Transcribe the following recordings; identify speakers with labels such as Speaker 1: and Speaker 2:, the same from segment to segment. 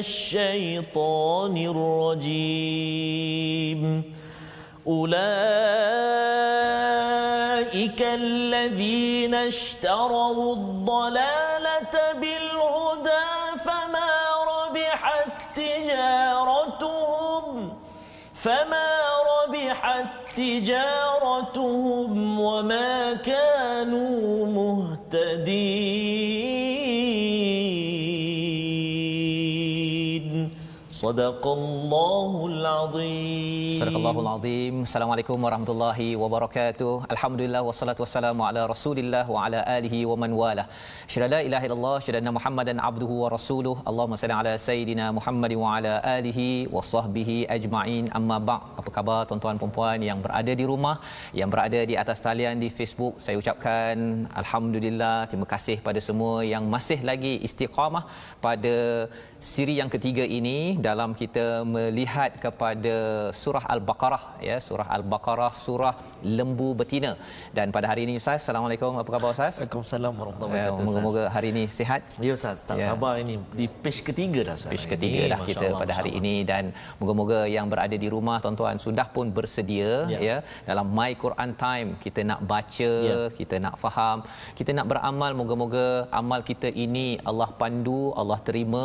Speaker 1: الشيطان الرجيم. أولئك Sadaqallahul Azim.
Speaker 2: Sadaqallahul Azim. Assalamualaikum warahmatullahi wabarakatuh. Alhamdulillah wassalatu wassalamu ala Rasulillah wa ala alihi wa man walah. Syada la ilaha illallah, syada anna Muhammadan abduhu wa rasuluh. Allahumma salli ala sayidina Muhammad wa ala alihi wa sahbihi ajma'in. Amma ba'd. Apa khabar tuan-tuan puan-puan yang berada di rumah, yang berada di atas talian di Facebook? Saya ucapkan alhamdulillah, terima kasih pada semua yang masih lagi istiqamah pada siri yang ketiga ini. Dan dalam kita melihat kepada surah Al-Baqarah ya surah Al-Baqarah surah lembu betina dan pada hari ini Ustaz Assalamualaikum apa khabar Ustaz
Speaker 1: Waalaikumsalam warahmatullahi
Speaker 2: Ya,
Speaker 1: wabarakatuh.
Speaker 2: Moga-moga hari ini sihat
Speaker 1: Ya Ustaz, tak
Speaker 2: Ya.
Speaker 1: sabar ini di page ketiga dah Ustaz.
Speaker 2: Page ketiga dah
Speaker 1: Masya
Speaker 2: kita
Speaker 1: Allah,
Speaker 2: pada hari ini dan moga-moga yang berada di rumah tuan-tuan sudah pun bersedia ya,
Speaker 1: Ya.
Speaker 2: dalam My Quran Time kita nak baca,
Speaker 1: Ya.
Speaker 2: kita nak faham, kita nak beramal moga-moga amal kita ini Allah pandu, Allah terima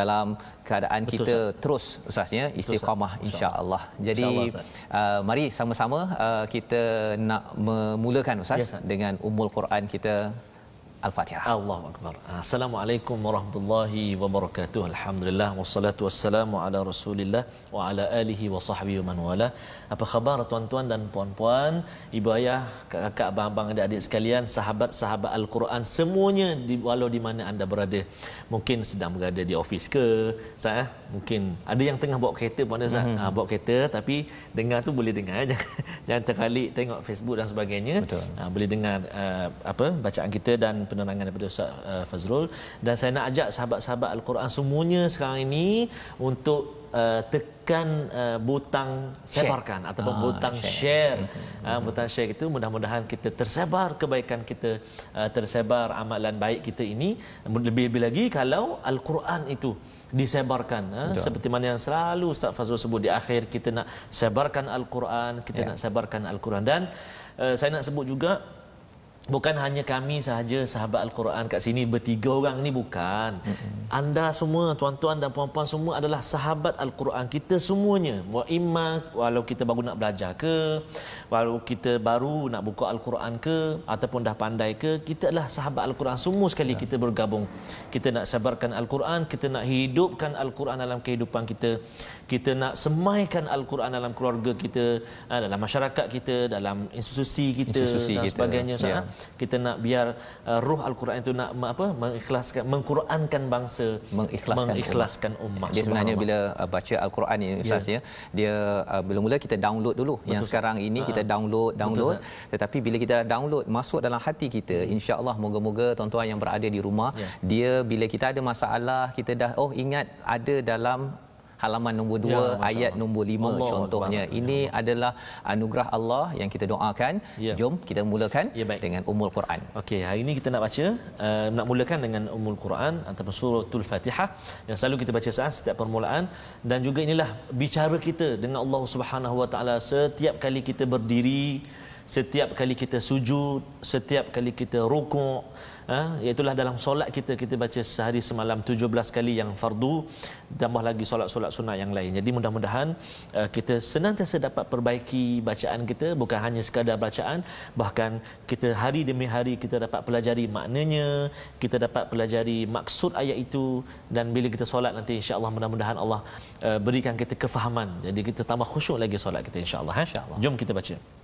Speaker 2: dalam keadaan
Speaker 1: Betul,
Speaker 2: kita terus Ustaz ya istiqamah
Speaker 1: Ustaz.
Speaker 2: insya-Allah. Jadi
Speaker 1: InsyaAllah,
Speaker 2: uh, mari sama-sama uh, kita nak memulakan Ustaz
Speaker 1: Ya, Ustaz.
Speaker 2: dengan Ummul Quran kita Al-Fatihah.
Speaker 1: Allahu akbar. Assalamualaikum warahmatullahi wabarakatuh. Alhamdulillah wassalatu wassalamu ala Rasulillah wa ala alihi wa sahbihi man wala. Apa khabar tuan-tuan dan puan-puan, ibu ayah, kakak, abang-abang, adik-adik sekalian, sahabat-sahabat Al-Quran semuanya di walau di mana anda berada. Mungkin sedang berada di ofis ke, saya mungkin ada yang tengah bawa kereta pun ada.
Speaker 2: Mm-hmm.
Speaker 1: Ha, bawa kereta tapi dengar tu boleh dengar jangan jangan terkalik tengok Facebook dan sebagainya.
Speaker 2: Betul.
Speaker 1: Ha, boleh dengar uh, apa bacaan kita dan penerangan daripada Ustaz uh, Fazrul dan saya nak ajak sahabat-sahabat Al-Quran semuanya sekarang ini untuk uh, tekan uh, butang
Speaker 2: Share.
Speaker 1: sebarkan ataupun
Speaker 2: Ah,
Speaker 1: butang
Speaker 2: share.
Speaker 1: share. Uh, butang share itu mudah-mudahan kita tersebar kebaikan kita uh, tersebar amalan baik kita ini lebih-lebih lagi kalau Al-Quran itu disebarkan ha?
Speaker 2: Betul.
Speaker 1: seperti mana yang selalu Ustaz Fazrul sebut di akhir kita nak sebarkan Al-Quran kita
Speaker 2: Ya.
Speaker 1: nak sebarkan Al-Quran dan uh, saya nak sebut juga bukan hanya kami sahaja sahabat Al-Quran kat sini bertiga orang ni bukan. Anda semua tuan-tuan dan puan-puan semua adalah sahabat Al-Quran. Kita semuanya wa imma walau kita baru nak belajar ke walau kita baru nak buka Al-Quran ke ataupun dah pandai ke kita adalah sahabat Al-Quran. Semua sekali kita bergabung. Kita nak sebarkan Al-Quran kita nak hidupkan Al-Quran dalam kehidupan kita. Kita nak semaikan Al-Quran dalam keluarga kita ah, dalam masyarakat kita dalam institusi kita
Speaker 2: Institusi
Speaker 1: dan
Speaker 2: kita.
Speaker 1: sebagainya
Speaker 2: Ya.
Speaker 1: Kita nak biar uh, ruh Al-Quran itu nak apa mengikhlaskan mengqurankan bangsa
Speaker 2: mengikhlaskan,
Speaker 1: mengikhlaskan ummah,
Speaker 2: Dia sebenarnya bila uh, baca al-Quran ini Ustaz ya, dia uh, mula-mula kita download dulu. Yang
Speaker 1: Ustaz.
Speaker 2: sekarang ini kita download download. Tetapi bila kita download masuk dalam hati kita insya-Allah moga-moga tuan-tuan yang berada di rumah
Speaker 1: Ya.
Speaker 2: dia bila kita ada masalah kita dah oh ingat ada dalam halaman nombor 2
Speaker 1: Ya,
Speaker 2: ayat
Speaker 1: Allah.
Speaker 2: nombor 5
Speaker 1: Allahu
Speaker 2: contohnya
Speaker 1: Akbar.
Speaker 2: ini adalah anugerah Allah yang kita doakan
Speaker 1: Ya.
Speaker 2: jom kita mulakan
Speaker 1: Ya, baik.
Speaker 2: dengan Ummul Quran
Speaker 1: Okey, hari ini kita nak baca uh, nak mulakan dengan Ummul Quran ataupun suratul Fatihah yang selalu kita baca saat setiap permulaan dan juga inilah bicara kita dengan Allah Subhanahu Wa Taala setiap kali kita berdiri, setiap kali kita sujud, setiap kali kita rukuk Ha, iaitulah dalam solat kita kita baca sehari semalam 17 kali yang fardu tambah lagi solat-solat sunat yang lain. Jadi mudah-mudahan uh, kita senantiasa dapat perbaiki bacaan kita bukan hanya sekadar bacaan bahkan kita hari demi hari kita dapat pelajari maknanya, kita dapat pelajari maksud ayat itu dan bila kita solat nanti insya-Allah mudah-mudahan Allah uh, berikan kita kefahaman. Jadi kita tambah khusyuk lagi solat kita insya-Allah. Eh?
Speaker 2: Insya-Allah.
Speaker 1: Jom kita baca.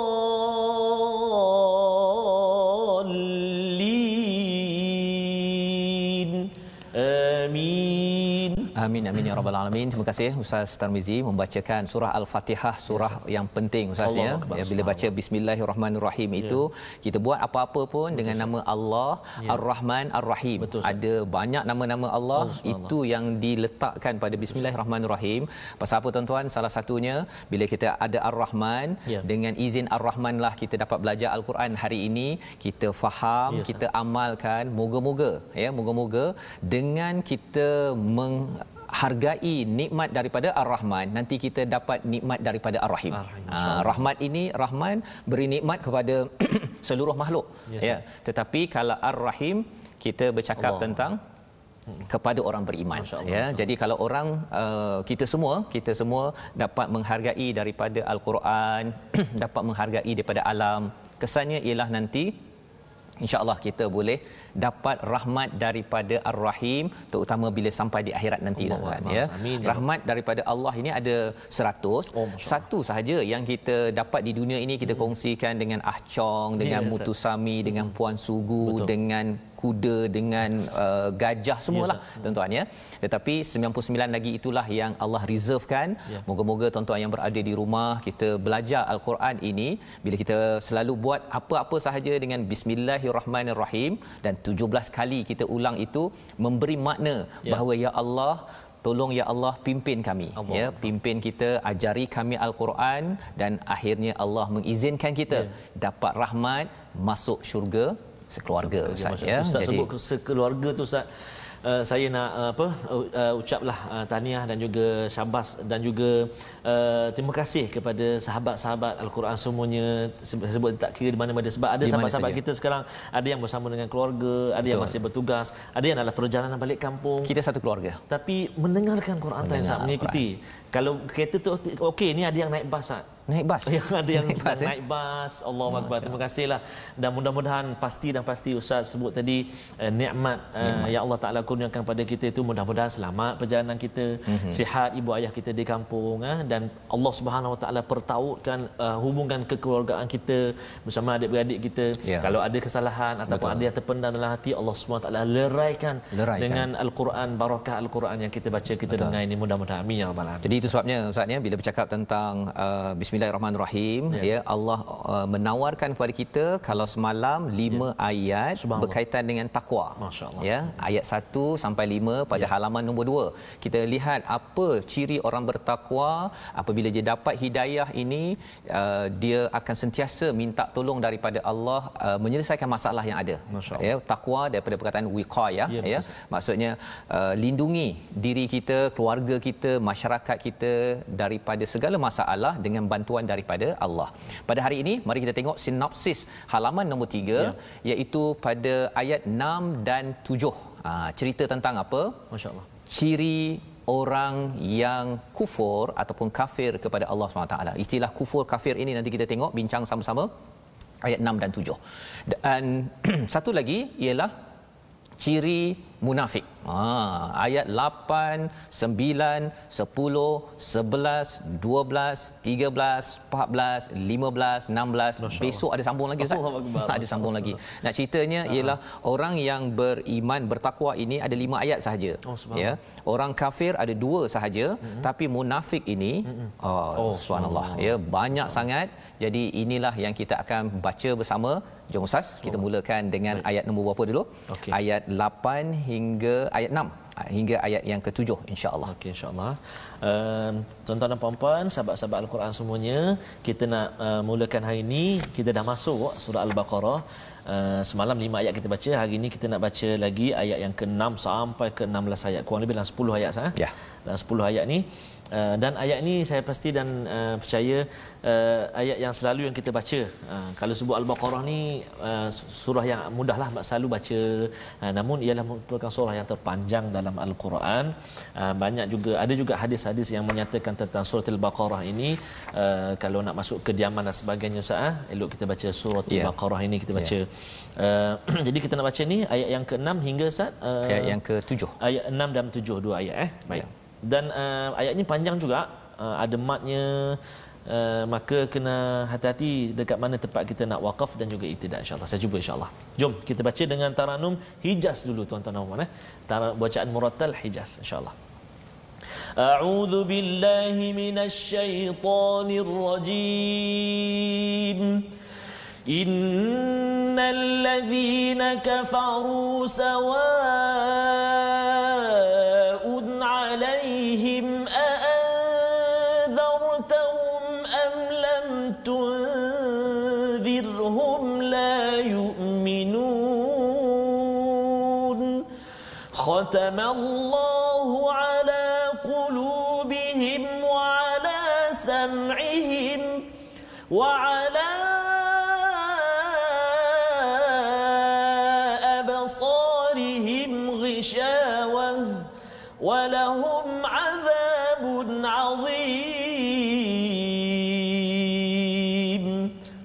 Speaker 2: Amin amin ya rabbal alamin. Terima kasih Ustaz Tarmizi membacakan surah Al-Fatihah, surah yes, yang penting Ustaz ya. ya. Bila baca bismillahirrahmanirrahim itu ya. kita buat apa-apa pun Betul, dengan nama Allah ya. Ar-Rahman Ar-Rahim. Betul, Ada banyak nama-nama Allah oh, itu yang diletakkan pada bismillahirrahmanirrahim. Pasal apa tuan-tuan? Salah satunya bila kita ada Ar-Rahman ya. dengan izin Ar-Rahman lah kita dapat belajar Al-Quran hari ini, kita faham, ya, kita amalkan. Moga-moga ya, moga-moga dengan kita meng hargai nikmat daripada Ar-Rahman nanti kita dapat nikmat daripada Ar-Rahim. Uh, rahmat ini Rahman beri nikmat kepada seluruh makhluk yes, ya. Tetapi kalau Ar-Rahim kita bercakap Allah. tentang kepada orang beriman ya jadi kalau orang uh, kita semua kita semua dapat menghargai daripada al-Quran dapat menghargai daripada alam kesannya ialah nanti insyaallah kita boleh dapat rahmat daripada ar-rahim terutama bila sampai di akhirat nanti Allah kan ya Amin, ya. rahmat daripada Allah ini ada 100 oh, satu sahaja yang kita dapat di dunia ini kita hmm. kongsikan dengan Ah Chong dengan ya, Mutusami hmm. dengan Puan Sugu Betul. dengan kuda dengan uh, gajah semualah yes, tuan-tuan ya tetapi 99 lagi itulah yang Allah reservekan yeah. moga-moga tuan-tuan yang berada di rumah kita belajar al-Quran ini bila kita selalu buat apa-apa sahaja dengan bismillahirrahmanirrahim dan 17 kali kita ulang itu memberi makna yeah. bahawa ya Allah tolong ya Allah pimpin kami Allah. ya pimpin kita ajari kami al-Quran dan akhirnya Allah mengizinkan kita yeah. dapat rahmat masuk syurga sekeluarga Ustaz
Speaker 1: ya. Ustaz Jadi, sebut sekeluarga tu Ustaz. Uh, saya nak uh, apa uh, ucaplah uh, tahniah dan juga syabas dan juga uh, terima kasih kepada sahabat-sahabat al-Quran semuanya. Sebut tak kira di mana-mana. Sebab ada sahabat-sahabat kita sekarang ada yang bersama dengan keluarga ada Betul. yang masih bertugas ada yang dalam perjalanan balik kampung.
Speaker 2: Kita satu keluarga.
Speaker 1: Tapi mendengarkan Quran Mendengar, time mengikuti kalau kereta tu okey ni ada yang naik bas Ustaz.
Speaker 2: Naik bas?
Speaker 1: Yang ada yang naik bas, ya? naik bas Allah oh, Akbar terima kasihlah dan mudah-mudahan pasti dan pasti Ustaz sebut tadi uh, nikmat uh, yang Allah Taala kurniakan pada kita itu. Mudah-mudahan selamat perjalanan kita. Mm-hmm. sihat ibu ayah kita di kampung uh, dan Allah Subhanahu Wa Taala pertautkan uh, hubungan kekeluargaan kita bersama adik-beradik kita. Yeah. kalau ada kesalahan ataupun Betul. ada yang terpendam dalam hati Allah Subhanahu Wa Taala leraikan, leraikan. dengan al-Quran barakah al-Quran yang kita baca kita Betul. dengar ini. Mudah-mudahan. Amin ya rabbal alamin.
Speaker 2: Jadi itu sebabnya ustaz ya bila bercakap tentang uh, bismillah Bismillahirrahmanirrahim ya, ya Allah uh, menawarkan kepada kita kalau semalam lima ya. ayat berkaitan dengan takwa ya. Ayat 1 sampai 5 pada ya. halaman nombor 2 kita lihat apa ciri orang bertakwa apabila dia dapat hidayah ini uh, dia akan sentiasa minta tolong daripada Allah uh, menyelesaikan masalah yang ada. Ya takwa daripada perkataan wiqayah ya, ya. maksudnya uh, lindungi diri kita keluarga kita masyarakat kita daripada segala masalah dengan bantuan bantuan daripada Allah. Pada hari ini mari kita tengok sinopsis halaman nombor 3 ya. iaitu pada ayat 6 dan 7. Ha, cerita tentang apa?
Speaker 1: Masya-Allah.
Speaker 2: Ciri orang yang kufur ataupun kafir kepada Allah SWT. Istilah kufur kafir ini nanti kita tengok bincang sama-sama ayat 6 dan 7. Dan satu lagi ialah ciri munafik. Ha, ayat 8, 9, 10, 11, 12, 13, 14, 15, 16. Besok ada sambung lagi Ustaz. Ada sambung lagi. Nak ceritanya uh ialah orang yang beriman bertakwa ini ada lima ayat sahaja. Oh, ya. Orang kafir ada dua sahaja tapi munafik ini oh, oh subhanallah ya banyak sangat. Jadi inilah yang kita akan baca bersama. Jom Ustaz, kita mulakan dengan ayat nombor berapa dulu? Okay. Ayat 8 hingga ayat 6 ah, hingga ayat yang ketujuh insya-Allah.
Speaker 1: Okey insya-Allah. Uh, tuan-tuan dan puan-puan, sahabat-sahabat Al-Quran semuanya, kita nak uh, mulakan hari ini kita dah masuk surah Al-Baqarah. Uh, semalam lima ayat kita baca, hari ini kita nak baca lagi ayat yang ke-6 sampai ke-16 ayat. Kurang lebih dalam 10 ayat sah. Ya. Dalam 10 ayat ni Uh, dan ayat ini saya pasti dan uh, percaya uh, ayat yang selalu yang kita baca. Uh, kalau sebut al-baqarah ni uh, surah yang mudahlah selalu baca. Uh, namun ialah merupakan surah yang terpanjang dalam al-Quran. Uh, banyak juga ada juga hadis-hadis yang menyatakan tentang surah al-baqarah ini. Uh, kalau nak masuk ke diaman dan sebagainya sah elok kita baca surah yeah. al-baqarah ini kita baca. Yeah. Uh, jadi kita nak baca ni ayat yang ke-6 hingga Ustaz?
Speaker 2: Uh, ayat yang ke-7
Speaker 1: ayat 6 dan 7 dua ayat eh? Baik. Yeah dan uh, ayat ini panjang juga uh, ada matnya uh, maka kena hati-hati dekat mana tempat kita nak wakaf dan juga iktidak insyaallah saya cuba insyaallah jom kita baca dengan taranum hijaz dulu tuan-tuan dan puan eh Tar- bacaan murattal hijaz insyaallah أعوذ بالله من الشيطان الرجيم إن الذين كفروا سواء ختم الله على قلوبهم وعلى سمعهم وعلى أبصارهم غشاوة ولهم عذاب عظيم.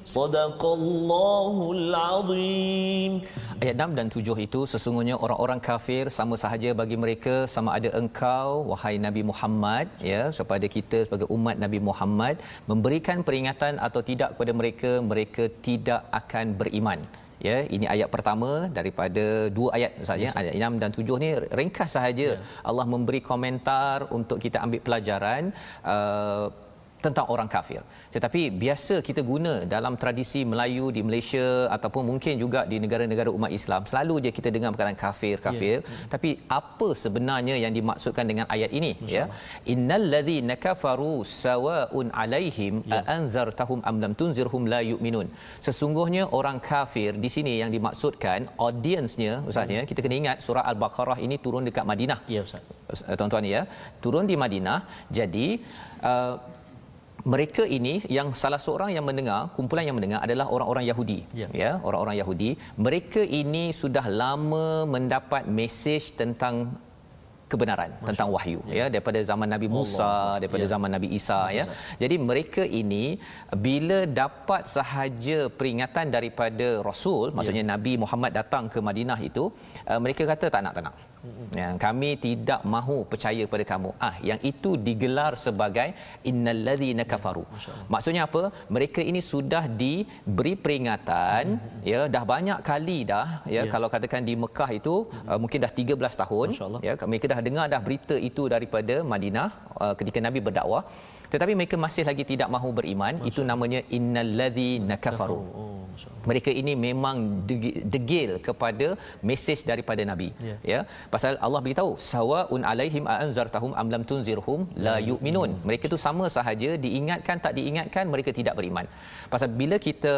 Speaker 1: صدق الله العظيم.
Speaker 2: Ayat 6 dan 7 itu sesungguhnya orang-orang kafir sama sahaja bagi mereka sama ada engkau wahai Nabi Muhammad ya kepada kita sebagai umat Nabi Muhammad memberikan peringatan atau tidak kepada mereka mereka tidak akan beriman. Ya ini ayat pertama daripada dua ayat saja ayat 6 dan 7 ni ringkas sahaja. Ya. Allah memberi komentar untuk kita ambil pelajaran uh, tentang orang kafir. Tetapi biasa kita guna dalam tradisi Melayu di Malaysia ataupun mungkin juga di negara-negara umat Islam selalu je kita dengar perkataan kafir kafir. Ya. Tapi apa sebenarnya yang dimaksudkan dengan ayat ini ya? Innal ladzina kafaru sawaun alaihim ya. anzartahum am lam tunzirhum la yu'minun. Sesungguhnya orang kafir di sini yang dimaksudkan audiensnya ustaz ya kita kena ingat surah al-baqarah ini turun dekat Madinah. Ya ustaz. Tuan-tuan ya, turun di Madinah. Jadi uh, mereka ini yang salah seorang yang mendengar kumpulan yang mendengar adalah orang-orang Yahudi ya. ya orang-orang Yahudi mereka ini sudah lama mendapat mesej tentang kebenaran Masya tentang wahyu ya. ya daripada zaman Nabi Musa Allah. daripada ya. zaman Nabi Isa ya jadi mereka ini bila dapat sahaja peringatan daripada rasul maksudnya ya. Nabi Muhammad datang ke Madinah itu uh, mereka kata tak nak tak nak yang kami tidak mahu percaya pada kamu. Ah yang itu digelar sebagai innallazina kafaru. Maksudnya apa? Mereka ini sudah diberi peringatan hmm. ya dah banyak kali dah ya yeah. kalau katakan di Mekah itu hmm. uh, mungkin dah 13 tahun ya mereka dah dengar dah berita itu daripada Madinah uh, ketika nabi berdakwah. Tetapi mereka masih lagi tidak mahu beriman. Itu namanya innallazina kafaru. Oh mereka ini memang degil kepada mesej daripada nabi. Yeah. ya? Pasal Allah beritahu sawaun alaihim anzartahum am lam tunzirhum la ya. yu'minun. Mereka itu sama sahaja diingatkan tak diingatkan mereka tidak beriman. Pasal bila kita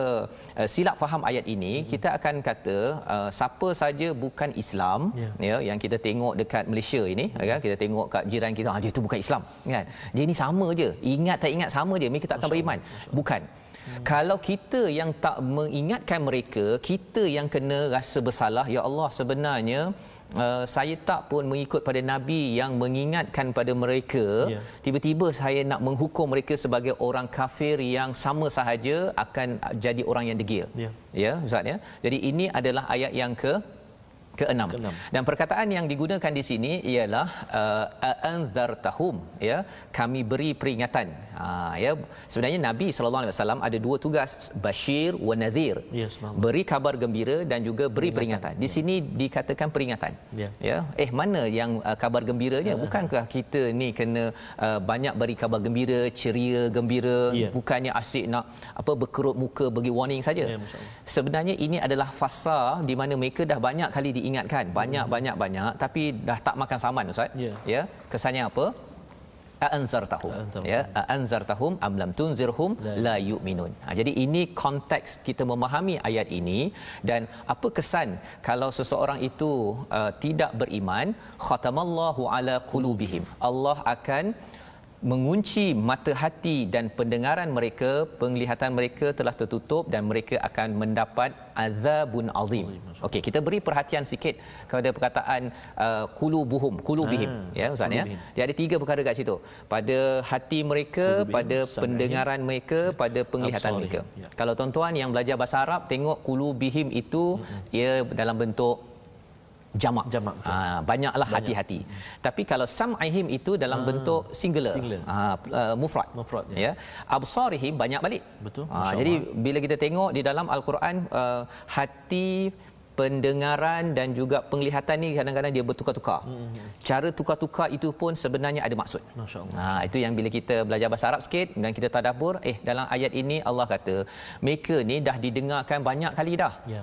Speaker 2: uh, silap faham ayat ini hmm. kita akan kata uh, siapa saja bukan Islam yeah. ya yang kita tengok dekat Malaysia ini ya kita tengok kat jiran kita ah dia itu bukan Islam. Kan? Dia ini sama je. Ingat tak ingat sama je. Mereka tak akan beriman. Bukan Hmm. Kalau kita yang tak mengingatkan mereka, kita yang kena rasa bersalah, ya Allah sebenarnya uh, saya tak pun mengikut pada nabi yang mengingatkan pada mereka, yeah. tiba-tiba saya nak menghukum mereka sebagai orang kafir yang sama sahaja akan jadi orang yang degil. Yeah. Ya, Ustaz ya. Jadi ini adalah ayat yang ke keenam. keenam. Dan perkataan yang digunakan di sini ialah uh, anzartahum ya kami beri peringatan. Ha ya sebenarnya Nabi sallallahu alaihi wasallam ada dua tugas bashir wa nadhir. Yes, beri kabar gembira dan juga beri peringatan. Di sini dikatakan peringatan. Ya. ya. Eh mana yang uh, kabar gembiranya? Ya. Bukankah kita ni kena uh, banyak beri kabar gembira, ceria, gembira, ya. bukannya asyik nak apa berkerut muka bagi warning saja. Ya, Sebenarnya ini adalah fasa di mana mereka dah banyak kali di ingatkan banyak hmm. banyak banyak tapi dah tak makan saman ustaz. Yeah. ya kesannya apa? Anzartahum ya anzartahum am lam tunzirhum la yu'minun. Ha, jadi ini konteks kita memahami ayat ini. Dan apa kesan kalau seseorang itu uh, tidak beriman? Khatamallahu ala qulubihim. Allah akan mengunci mata hati dan pendengaran mereka penglihatan mereka telah tertutup dan mereka akan mendapat azabun azim. Okey kita beri perhatian sikit kepada perkataan uh, kulu buhum kulu bihim. Ha, ya ustaz ya? dia ada tiga perkara kat situ. Pada hati mereka pada pendengaran mereka pada penglihatan mereka. Ya. kalau tuan-tuan yang belajar bahasa Arab tengok kulu bihim itu hmm. ia dalam bentuk jamak. Jamak. Ha, banyaklah Banyak. hati-hati. Hmm. Tapi kalau sam'ihim itu dalam ha, bentuk singular. singular. Ha, uh, mufrad. Mufrad. Ya. ya. Absarihim banyak balik. Betul. Ha, jadi bila kita tengok di dalam al-Quran uh, hati pendengaran dan juga penglihatan ni kadang-kadang dia bertukar-tukar. Hmm. Cara tukar-tukar itu pun sebenarnya ada maksud. Masya-Allah. Ha itu yang bila kita belajar bahasa Arab sikit dan kita tadabbur, eh dalam ayat ini Allah kata, mereka ni dah didengarkan banyak kali dah. Ya.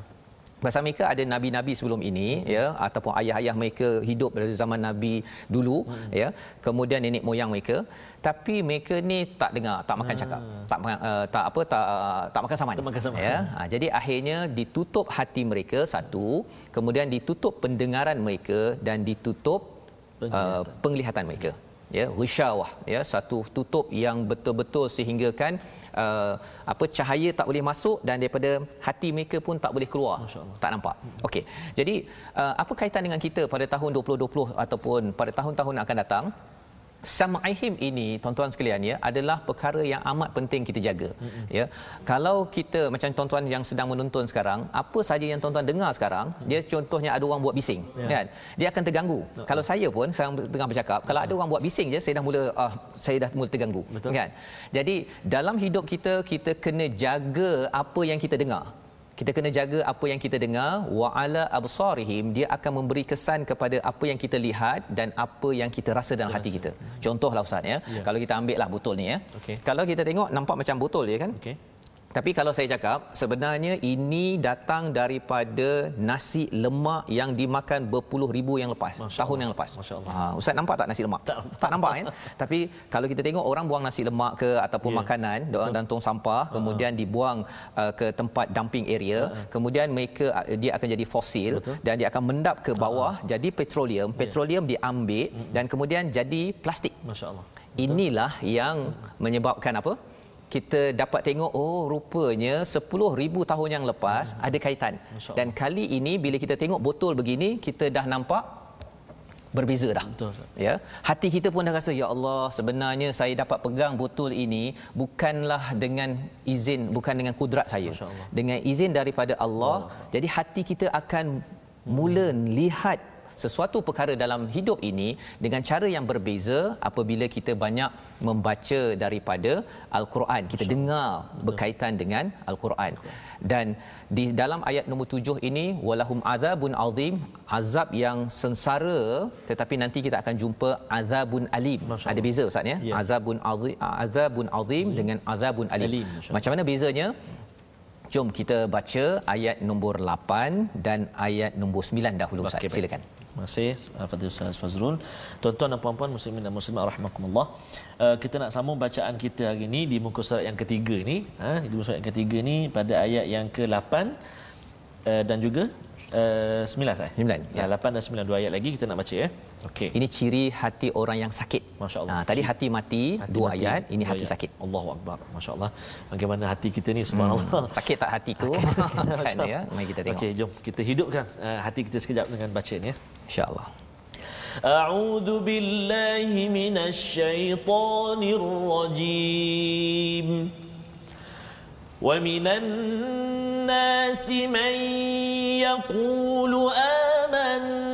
Speaker 2: Pasal mereka ada nabi-nabi sebelum ini ya ataupun ayah-ayah mereka hidup pada zaman nabi dulu hmm. ya kemudian nenek moyang mereka. Tapi mereka ni tak dengar tak makan cakap. Hmm. tak makan uh, tak apa tak uh, tak makan saman tak makan saman. ya. Ha, jadi akhirnya ditutup hati mereka satu. Kemudian ditutup pendengaran mereka dan ditutup penglihatan, uh, penglihatan mereka ya. Risyawah ya satu tutup yang betul-betul sehingga kan uh, apa cahaya tak boleh masuk dan daripada hati mereka pun tak boleh keluar. Tak nampak. Okey. Jadi uh, apa kaitan dengan kita pada tahun 2020 ataupun pada tahun-tahun akan datang sam'ihim ini tuan-tuan sekalian ya adalah perkara yang amat penting kita jaga mm-hmm. ya kalau kita macam tuan-tuan yang sedang menonton sekarang apa saja yang tuan-tuan dengar sekarang mm-hmm. dia contohnya ada orang buat bising yeah. kan dia akan terganggu uh-huh. kalau saya pun saya tengah bercakap kalau uh-huh. ada orang buat bising je saya dah mula ah saya dah mula terganggu Betul. kan jadi dalam hidup kita kita kena jaga apa yang kita dengar kita kena jaga apa yang kita dengar wa ala absarihim dia akan memberi kesan kepada apa yang kita lihat dan apa yang kita rasa dalam hati kita contohlah ustaz ya yeah. kalau kita ambil lah botol ni ya okay. kalau kita tengok nampak macam botol je kan okay. Tapi kalau saya cakap sebenarnya ini datang daripada nasi lemak yang dimakan berpuluh ribu yang lepas, Masya tahun Allah. yang lepas. Ha, Ustaz nampak tak nasi lemak? Tak, tak nampak kan? Tapi kalau kita tengok orang buang nasi lemak ke ataupun yeah. makanan, orang dalam tong sampah, uh-huh. kemudian dibuang uh, ke tempat dumping area, uh-huh. kemudian mereka uh, dia akan jadi fosil Betul. dan dia akan mendap ke bawah uh-huh. jadi petroleum. Ya. Petroleum yeah. diambil uh-huh. dan kemudian jadi plastik. Masya-Allah. Inilah yang menyebabkan apa? Kita dapat tengok oh rupanya 10000 tahun yang lepas hmm. ada kaitan dan kali ini bila kita tengok botol begini kita dah nampak berbeza dah Betul. ya hati kita pun dah rasa ya Allah sebenarnya saya dapat pegang botol ini bukanlah dengan izin bukan dengan kudrat saya dengan izin daripada Allah oh. jadi hati kita akan mula hmm. lihat sesuatu perkara dalam hidup ini dengan cara yang berbeza apabila kita banyak membaca daripada al-Quran. Kita dengar berkaitan dengan al-Quran. Dan di dalam ayat nombor tujuh ini walahum azabun azim azab yang sengsara tetapi nanti kita akan jumpa azabun alim. Ada beza ustaz ya, ya. azabun azim azabun azim dengan azabun alim, alim macam mana bezanya? Jom kita baca ayat nombor 8 dan ayat nombor 9 dahulu Ustaz. Okay, Silakan.
Speaker 1: Kasih Fadil Ustaz Fazrul. Tuan-tuan dan puan-puan muslimin dan muslimat rahimakumullah. Uh, kita nak sambung bacaan kita hari ini di muka surat yang ketiga ni, ha, di muka surat yang ketiga ni pada ayat yang ke-8 uh, dan juga uh, 9 saya. 9. Ya, 8 dan 9 dua ayat lagi kita nak baca ya.
Speaker 2: Okey. Ini ciri hati orang yang sakit. Masya-Allah. Ha, tadi hati mati hati dua mati, ayat, ini hati ayat. sakit.
Speaker 1: Allahu akbar. Masya-Allah. Bagaimana hati kita ni subhanallah.
Speaker 2: Hmm. Sakit tak hatiku? kan ya. Mari kita tengok.
Speaker 1: Okey, jom kita hidupkan uh, hati kita sekejap dengan bacaan ya.
Speaker 2: Insya-Allah.
Speaker 1: أعوذ بالله من الشيطان الرجيم ومن الناس من يقول آمنا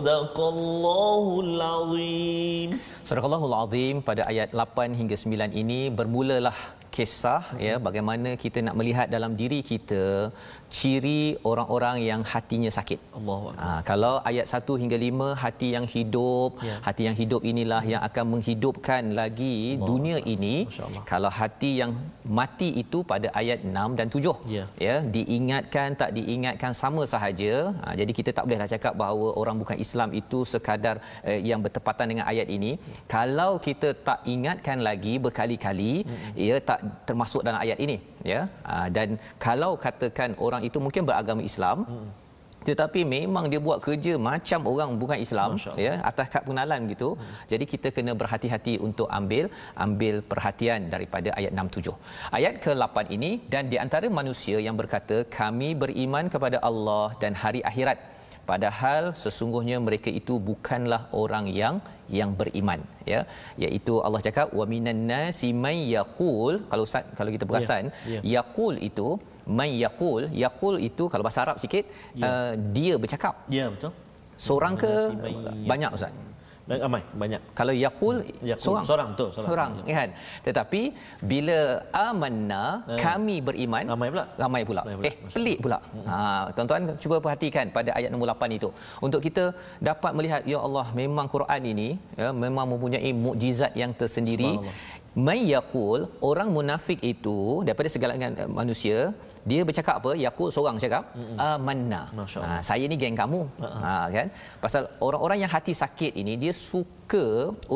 Speaker 1: Sadaqallahul Azim.
Speaker 2: Sadaqallahul Azim pada ayat 8 hingga 9 ini bermulalah kisah ya bagaimana kita nak melihat dalam diri kita ciri orang-orang yang hatinya sakit.
Speaker 1: Allah.
Speaker 2: Ha, kalau ayat 1 hingga 5 hati yang hidup, ya. hati yang hidup inilah yang akan menghidupkan lagi Allah. dunia ini. Kalau hati yang mati itu pada ayat 6 dan 7. Ya. ya, diingatkan tak diingatkan sama sahaja. Ha, jadi kita tak bolehlah cakap bahawa orang bukan Islam itu sekadar eh, yang bertepatan dengan ayat ini. Ya. Kalau kita tak ingatkan lagi berkali-kali, hmm. ya tak termasuk dalam ayat ini, ya. Ha, dan kalau katakan orang itu mungkin beragama Islam hmm. tetapi memang dia buat kerja macam orang bukan Islam ya atas kad pengenalan gitu hmm. jadi kita kena berhati-hati untuk ambil ambil perhatian daripada ayat 6 7 ayat ke-8 ini dan di antara manusia yang berkata kami beriman kepada Allah dan hari akhirat padahal sesungguhnya mereka itu bukanlah orang yang yang beriman ya. Iaitu Allah cakap wa minan nasi may yaqul kalau kalau kita perasan yeah, yeah. yaqul itu may yaqul yaqul itu kalau bahasa Arab sikit ya. uh, dia bercakap.
Speaker 1: Ya betul.
Speaker 2: Seorang ke? banyak ustaz
Speaker 1: ramai banyak.
Speaker 2: Kalau yaqul seorang.
Speaker 1: Seorang betul seorang,
Speaker 2: seorang kan? Tetapi bila amanna eh. kami beriman
Speaker 1: ramai pula.
Speaker 2: ramai pula, ramai pula. eh Masya pelik pula. Hmm. ha tuan-tuan cuba perhatikan pada ayat nombor 8 itu. Untuk kita dapat melihat ya Allah memang Quran ini ya memang mempunyai mukjizat yang tersendiri. May yaqul orang munafik itu daripada segala manusia dia bercakap apa yaqul seorang cakap amanna ha, saya ni geng kamu ha, kan pasal orang-orang yang hati sakit ini dia suka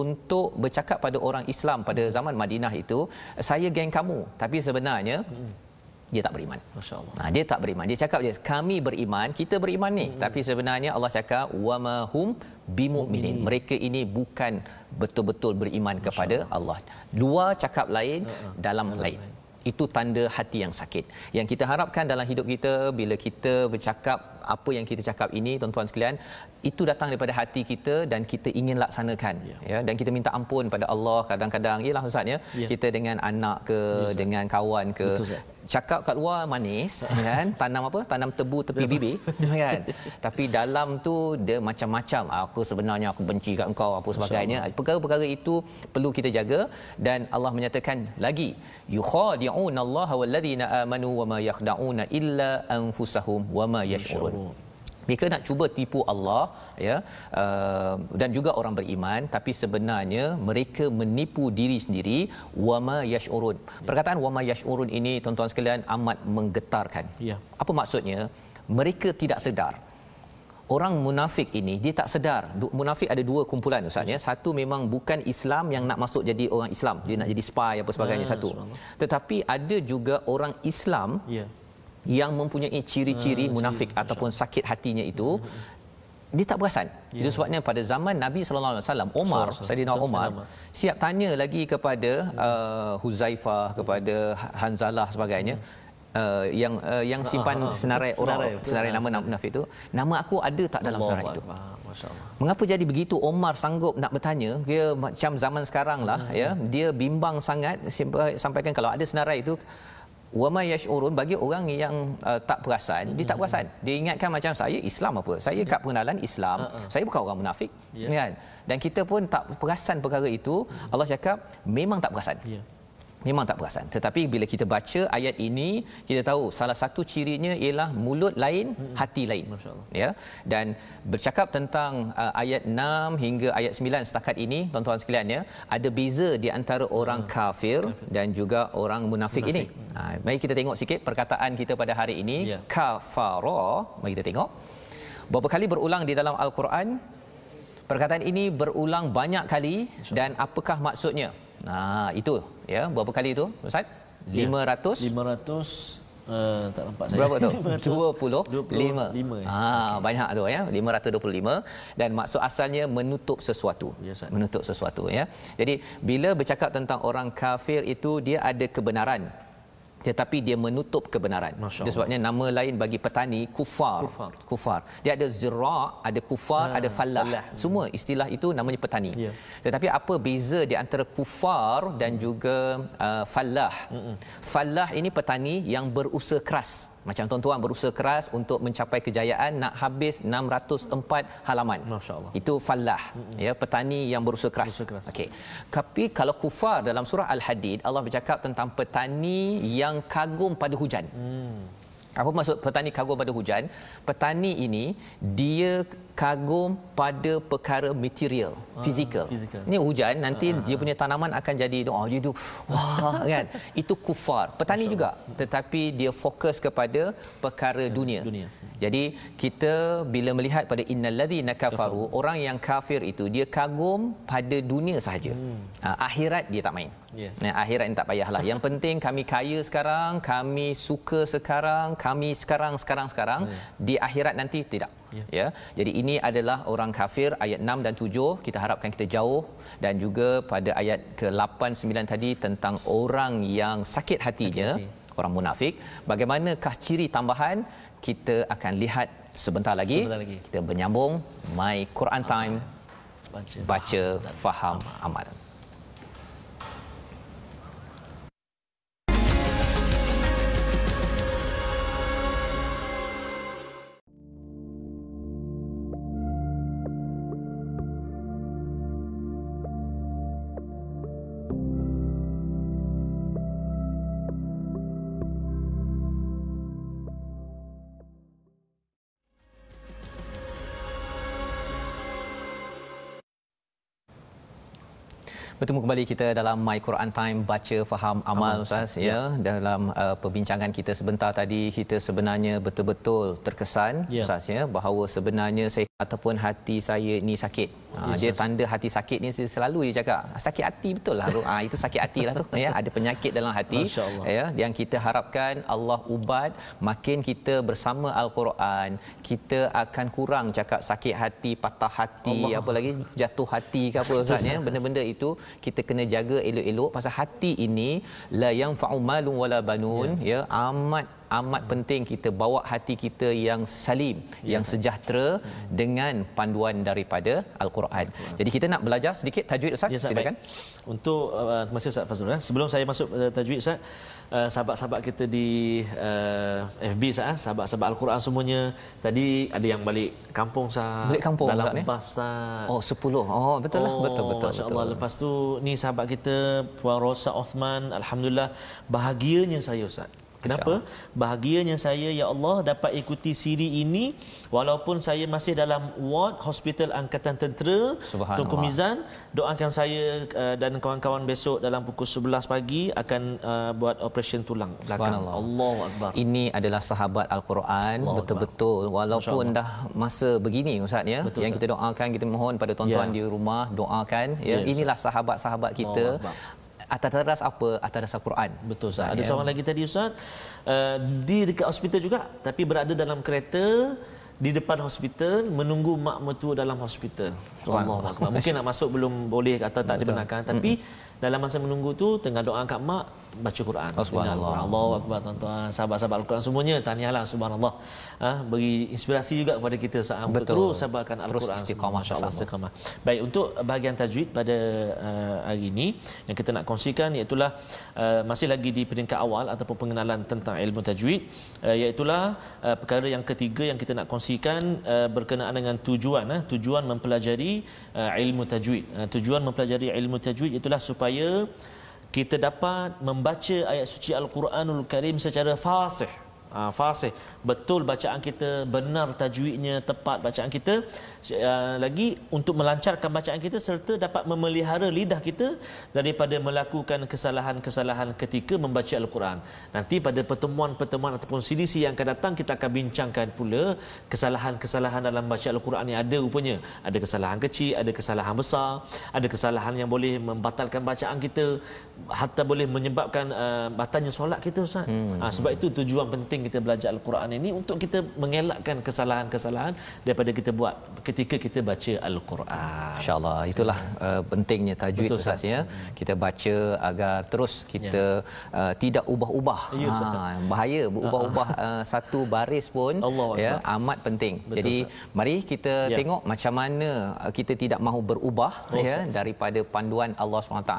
Speaker 2: untuk bercakap pada orang Islam pada zaman Madinah itu saya geng kamu tapi sebenarnya dia tak beriman. Masya-Allah. Ha, dia tak beriman. Dia cakap je kami beriman, kita beriman ni. Hmm. Tapi sebenarnya Allah cakap wama hum bimumin. Mereka ini bukan betul-betul beriman kepada Allah. Luar cakap lain, uh-huh. dalam, dalam lain. Itu tanda hati yang sakit. Yang kita harapkan dalam hidup kita bila kita bercakap apa yang kita cakap ini tuan-tuan sekalian itu datang daripada hati kita dan kita ingin laksanakan ya, ya. Dan kita minta ampun pada Allah kadang-kadang yalah ustaz ya, ya. kita dengan anak ke ya, dengan kawan ke Betul, cakap kat luar manis kan? Tanam apa? Tanam tebu tepi bibir kan? Tapi dalam tu dia macam-macam. Aku sebenarnya aku benci kat engkau apa sebagainya. Perkara-perkara itu perlu kita jaga dan Allah menyatakan lagi yukhadi'un Allah walladzina amanu wama yakhda'una illa anfusahum wama yash'urun mereka nak cuba tipu Allah ya uh, dan juga orang beriman tapi sebenarnya mereka menipu diri sendiri. Wama yashurun. Perkataan wama yashurun ini tuan-tuan sekalian amat menggetarkan. Ya. Apa maksudnya? Mereka tidak sedar. Orang munafik ini dia tak sedar. Munafik ada dua kumpulan ustaz ya. Satu memang bukan Islam yang nak masuk jadi orang Islam. Dia nak jadi spy apa sebagainya ya, satu. tetapi ada juga orang Islam ya yang mempunyai ciri-ciri uh, munafik ciri, ataupun sakit hatinya itu hmm. dia tak perasan. Yeah. Itu sebabnya pada zaman Nabi sallallahu alaihi wasallam Omar, so, so, Saidina Omar siap tanya lagi kepada uh, Huzaifah, kepada Hanzalah sebagainya. Hmm. Uh, yang uh, yang ah, simpan uh, uh, senarai orang senarai, senarai nama munafik itu nama aku ada tak dalam senarai itu mengapa jadi begitu Omar sanggup nak bertanya dia macam zaman sekarang lah hmm. ya dia bimbang sangat sampaikan kalau ada senarai itu wama yashurun bagi orang yang uh, tak perasan dia tak perasan. Dia ingatkan macam saya Islam apa? Saya kat pengenalan Islam uh-uh. saya bukan orang munafik yeah. kan? Dan kita pun tak perasan perkara itu Allah cakap memang tak perasan. Yeah memang tak perasan. Tetapi bila kita baca ayat ini kita tahu salah satu cirinya ialah mulut lain hmm. hati lain. Ya. Dan bercakap tentang uh, ayat 6 hingga ayat 9 setakat ini tuan-tuan sekalian ya ada beza di antara orang hmm. kafir dan juga orang munafik, munafik. ini ha, mari kita tengok sikit perkataan kita pada hari ini. Ya. kafara mari kita tengok. Berapa kali berulang di dalam al-Quran? Perkataan ini berulang banyak kali dan apakah maksudnya Nah, itu ya. Berapa kali itu, Ustaz? 500
Speaker 1: ya. 500 Uh, tak nampak saya.
Speaker 2: Berapa tu? 25. 25. Ah, banyak tu ya. 525 dan maksud asalnya menutup sesuatu. Ya, menutup sesuatu ya. Jadi bila bercakap tentang orang kafir itu dia ada kebenaran tetapi dia menutup kebenaran. Itu sebabnya nama lain bagi petani kufar. Kufar. kufar. Dia ada zira, ada kufar, ha, ada fallah. fallah. Semua istilah itu namanya petani. Ya. Tetapi apa beza di antara kufar dan juga uh, fallah? Mm-mm. Fallah ini petani yang berusaha keras macam tuan-tuan berusaha keras untuk mencapai kejayaan nak habis 604 halaman
Speaker 1: Masya-Allah.
Speaker 2: itu fallah mm-hmm. ya petani yang berusaha keras,
Speaker 1: Berusaha keras.
Speaker 2: okey tapi kalau kufar dalam surah al-hadid Allah bercakap tentang petani yang kagum pada hujan hmm. apa maksud petani kagum pada hujan petani ini dia kagum pada perkara material fizikal
Speaker 1: fizikal.
Speaker 2: ni hujan nanti dia punya tanaman akan jadi oh dia tu wah kan itu kufar petani juga tetapi dia fokus kepada perkara dunia
Speaker 1: dunia.
Speaker 2: jadi kita bila melihat pada innalladzina kafaru orang yang kafir itu dia kagum pada dunia sahaja hmm. akhirat dia tak main
Speaker 1: Ya.
Speaker 2: Nah, akhirat ni tak payahlah. Yang penting kami kaya sekarang, kami suka sekarang, kami sekarang sekarang sekarang.
Speaker 1: Ya.
Speaker 2: Di akhirat nanti tidak.
Speaker 1: Ya.
Speaker 2: Ya. Jadi ini adalah orang kafir ayat 6 dan 7 kita harapkan kita jauh dan juga pada ayat ke-8 9 tadi tentang orang yang sakit hatinya,
Speaker 1: Sakit hati.
Speaker 2: orang munafik. Bagaimanakah ciri tambahan? Kita akan lihat sebentar lagi.
Speaker 1: Sebentar lagi.
Speaker 2: Kita menyambung My Quran Time
Speaker 1: baca
Speaker 2: baca faham amal. Bertemu kembali kita dalam My Quran Time baca faham amal Ustaz ya dalam uh, perbincangan kita sebentar tadi kita sebenarnya betul-betul terkesan
Speaker 1: Ya.
Speaker 2: Ustaz ya bahawa sebenarnya saya ataupun hati saya ni sakit. Ha,
Speaker 1: Yes,
Speaker 2: dia tanda hati sakit ni selalu dia cakap sakit hati betul lah. Ha, itu sakit hati lah tu. Ya ada penyakit dalam hati. Ya yang kita harapkan Allah ubat makin kita bersama al-Quran kita akan kurang cakap sakit hati patah hati
Speaker 1: Allah.
Speaker 2: apa lagi jatuh hati ke apa Ustaz ya. Benda-benda itu kita kena jaga elok-elok. Pasal hati ini la yanfa'u malun wala banun ya, amat amat penting kita bawa hati kita yang salim yang sejahtera dengan panduan daripada al-Quran. Jadi kita nak belajar sedikit tajwid Ustaz
Speaker 1: Ya, Ustaz,
Speaker 2: silakan.
Speaker 1: baik. Untuk uh, terima kasih Ustaz Fazrul. Eh. Sebelum saya masuk uh, tajwid Ustaz, uh, sahabat-sahabat kita di uh, FB Ustaz, eh, sahabat-sahabat Al-Quran semuanya, tadi ada yang balik kampung Ustaz.
Speaker 2: Balik kampung
Speaker 1: dalam bas Ustaz.
Speaker 2: Oh 10. Oh betul lah betul betul
Speaker 1: Masya
Speaker 2: betul.
Speaker 1: Allah. Lepas tu ni sahabat kita Puan Rosa Osman, alhamdulillah bahagianya saya Ustaz. Kenapa? Bahagianya saya ya Allah dapat ikuti siri ini walaupun saya masih dalam ward hospital angkatan tentera. Tunku Mizan doakan saya uh, dan kawan-kawan besok dalam pukul 11 pagi akan uh, buat operation tulang belakang. Allahu akbar.
Speaker 2: Ini adalah sahabat Al-Quran
Speaker 1: Allahu
Speaker 2: betul-betul walaupun dah masa begini ustaz ya
Speaker 1: Betul,
Speaker 2: yang
Speaker 1: Ustaz.
Speaker 2: kita doakan kita mohon pada tuan-tuan
Speaker 1: Ya.
Speaker 2: di rumah doakan ya
Speaker 1: Ya,
Speaker 2: inilah sahabat-sahabat kita
Speaker 1: Allahu Akbar.
Speaker 2: Atas teras apa atas dasar Quran
Speaker 1: Betul Ustaz. Ada
Speaker 2: Ya.
Speaker 1: seorang lagi tadi Ustaz uh, di dekat hospital juga tapi berada dalam kereta di depan hospital menunggu mak mertua dalam hospital. Allah Akbar. Mungkin nak masuk belum boleh atau tak dibenarkan tapi dalam masa menunggu tu tengah doa kat mak baca Quran.
Speaker 2: Oh, subhanallah.
Speaker 1: Allahu akbar tuan-tuan. Sahabat-sahabat Al-Quran semuanya tahniahlah subhanallah. Ha, beri inspirasi juga kepada kita saat untuk terus sabarkan Al-Quran.
Speaker 2: istiqamah bersama.
Speaker 1: istiqamah. Baik untuk bahagian tajwid pada uh, hari ini yang kita nak kongsikan iaitu uh, masih lagi di peringkat awal ataupun pengenalan tentang ilmu tajwid uh, iaitu uh, perkara yang ketiga yang kita nak kongsikan uh, berkenaan dengan tujuan uh, tujuan mempelajari uh, ilmu tajwid. Uh, tujuan mempelajari ilmu tajwid itulah supaya kita dapat membaca ayat suci Al-Quranul Karim secara fasih. Ha, fasih. Betul bacaan kita, benar tajwidnya, tepat bacaan kita. Uh, lagi untuk melancarkan bacaan kita serta dapat memelihara lidah kita daripada melakukan kesalahan-kesalahan ketika membaca Al-Quran. Nanti pada pertemuan-pertemuan ataupun siri yang akan datang kita akan bincangkan pula kesalahan-kesalahan dalam baca Al-Quran yang ada rupanya. Ada kesalahan kecil, ada kesalahan besar, ada kesalahan yang boleh membatalkan bacaan kita hatta boleh menyebabkan uh, batalnya solat kita Ustaz. Hmm. Ha, sebab itu tujuan penting kita belajar Al-Quran ini untuk kita mengelakkan kesalahan-kesalahan daripada kita buat ketika kita baca Al-Quran.
Speaker 2: InsyaAllah itulah uh, pentingnya tajwid
Speaker 1: Betul,
Speaker 2: Ustaz ya. Kita baca agar terus kita uh, tidak ubah-ubah.
Speaker 1: Ya, Ustaz.
Speaker 2: ha, bahaya berubah-ubah uh, satu baris pun
Speaker 1: Allahu
Speaker 2: ya
Speaker 1: Akbar.
Speaker 2: amat penting.
Speaker 1: Betul,
Speaker 2: Jadi mari kita
Speaker 1: Ya.
Speaker 2: tengok macam mana uh, kita tidak mahu berubah
Speaker 1: Oh,
Speaker 2: ya
Speaker 1: Ustaz.
Speaker 2: daripada panduan Allah SWT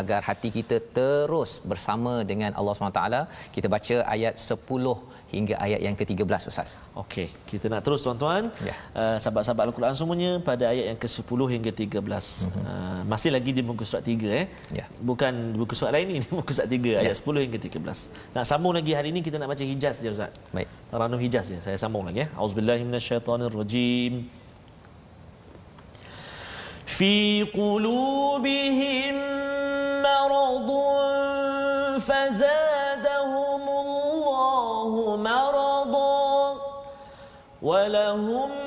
Speaker 2: agar hati kita terus bersama dengan Allah SWT. Kita baca ayat 10 ke-10 hingga ayat yang ke-13 Ustaz.
Speaker 1: Okey, kita nak terus tuan-tuan.
Speaker 2: Ya.
Speaker 1: Uh, sahabat-sahabat Al-Quran semuanya pada ayat yang ke-10 hingga 13. Mm-hmm. Uh, masih lagi di muka surat 3 eh.
Speaker 2: Ya.
Speaker 1: Bukan buku surat lain ini, muka surat 3 ayat 10 hingga 13. Nak sambung lagi hari ini kita nak baca Hijaz je Ustaz.
Speaker 2: Baik.
Speaker 1: Taranum Hijaz je. Saya sambung lagi ya. Auzubillahi minasyaitonirrajim. في قلوبهم ولهم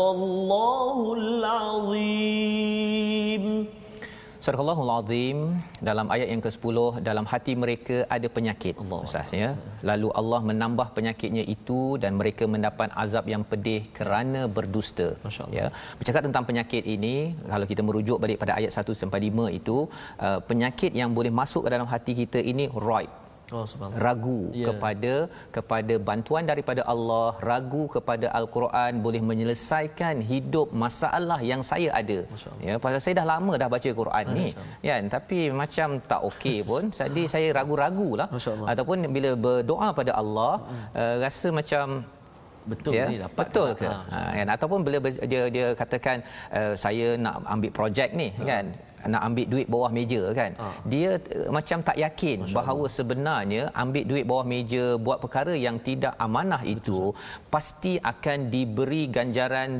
Speaker 1: Sadaqallahul
Speaker 2: Azim. Sadaqallahul Azim dalam ayat yang ke-10 dalam hati mereka ada penyakit Ustaz ya. Lalu Allah menambah penyakitnya itu dan mereka mendapat azab yang pedih kerana berdusta. Ya. Bercakap tentang penyakit ini kalau kita merujuk balik pada ayat 1 sampai 5 itu uh, penyakit yang boleh masuk ke dalam hati kita ini roid.
Speaker 1: Oh
Speaker 2: ragu
Speaker 1: Ya.
Speaker 2: yeah. kepada kepada bantuan daripada Allah ragu kepada al-Quran boleh menyelesaikan hidup masalah yang saya ada. Ya pasal saya dah lama dah baca Quran ni. Kan tapi macam tak okey pun jadi saya ragu-ragulah ataupun bila berdoa pada Allah uh, rasa macam
Speaker 1: Betul
Speaker 2: ya,
Speaker 1: ni dapat.
Speaker 2: betul ke?
Speaker 1: Ha,
Speaker 2: ha, kan ataupun bila dia dia katakan uh, saya nak ambil projek ni kan nak ambil duit bawah meja kan
Speaker 1: Ha.
Speaker 2: dia uh, macam tak yakin bahawa sebenarnya ambil duit bawah meja buat perkara yang tidak amanah itu pasti akan diberi ganjaran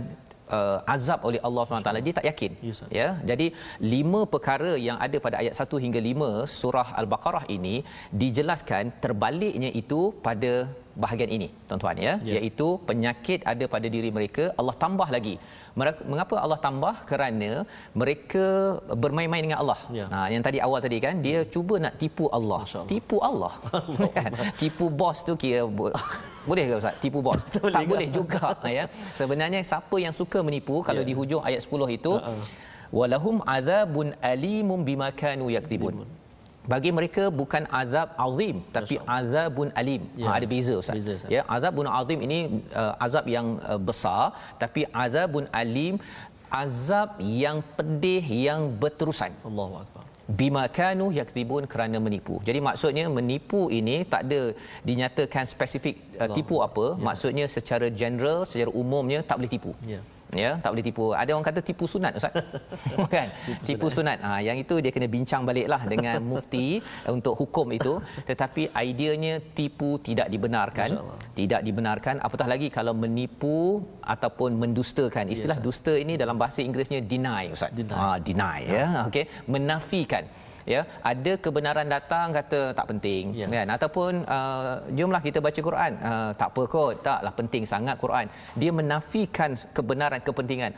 Speaker 2: uh, azab oleh Allah SWT dia tak yakin.
Speaker 1: Ya,
Speaker 2: ya jadi lima perkara yang ada pada ayat 1 hingga 5 surah al-baqarah ini dijelaskan terbaliknya itu pada bahagian ini tuan-tuan ya,
Speaker 1: Ya.
Speaker 2: iaitu penyakit ada pada diri mereka Allah tambah lagi. Mereka- mengapa Allah tambah? Kerana mereka bermain-main dengan Allah.
Speaker 1: Ya.
Speaker 2: ha yang tadi awal tadi kan dia cuba nak tipu Allah.
Speaker 1: Allah.
Speaker 2: tipu Allah. Tipu bos tu kira bo- boleh ke ustaz? Tipu bos. Tak boleh juga ya. Sebenarnya siapa yang suka menipu kalau
Speaker 1: Ya.
Speaker 2: di hujung ayat 10 itu
Speaker 1: Ha-ha.
Speaker 2: walahum azabun alimum bima kanu yaktibun bagi mereka bukan azab azim tapi azabun alim
Speaker 1: Ya.
Speaker 2: ha, ada beza ustaz
Speaker 1: Beza, Ustaz.
Speaker 2: ya azabun azim ini uh, azab yang uh, besar tapi azabun alim azab yang pedih yang berterusan
Speaker 1: Allahu akbar.
Speaker 2: bima kanu yaktibun kerana menipu. Jadi maksudnya menipu ini tak ada dinyatakan spesifik uh, tipu apa,
Speaker 1: Ya.
Speaker 2: maksudnya secara general, secara umumnya tak boleh tipu.
Speaker 1: Ya.
Speaker 2: Ya, tak boleh tipu. Ada orang kata tipu sunat ustaz. kan? Tipu sunat. Ha, yang itu dia kena bincang baliklah dengan mufti uh, untuk hukum itu. Tetapi ideanya tipu tidak dibenarkan. Tidak dibenarkan apatah lagi kalau menipu ataupun mendustakan. Istilah
Speaker 1: Ustaz.
Speaker 2: dusta ini dalam bahasa Inggerisnya deny ustaz.
Speaker 1: Deny.
Speaker 2: Ha, deny ya okey menafikan ya ada kebenaran datang kata tak penting.
Speaker 1: Ya.
Speaker 2: kan? Ataupun uh, jomlah kita baca Quran. Uh, tak apa kot taklah penting sangat Quran. Dia menafikan kebenaran kepentingan.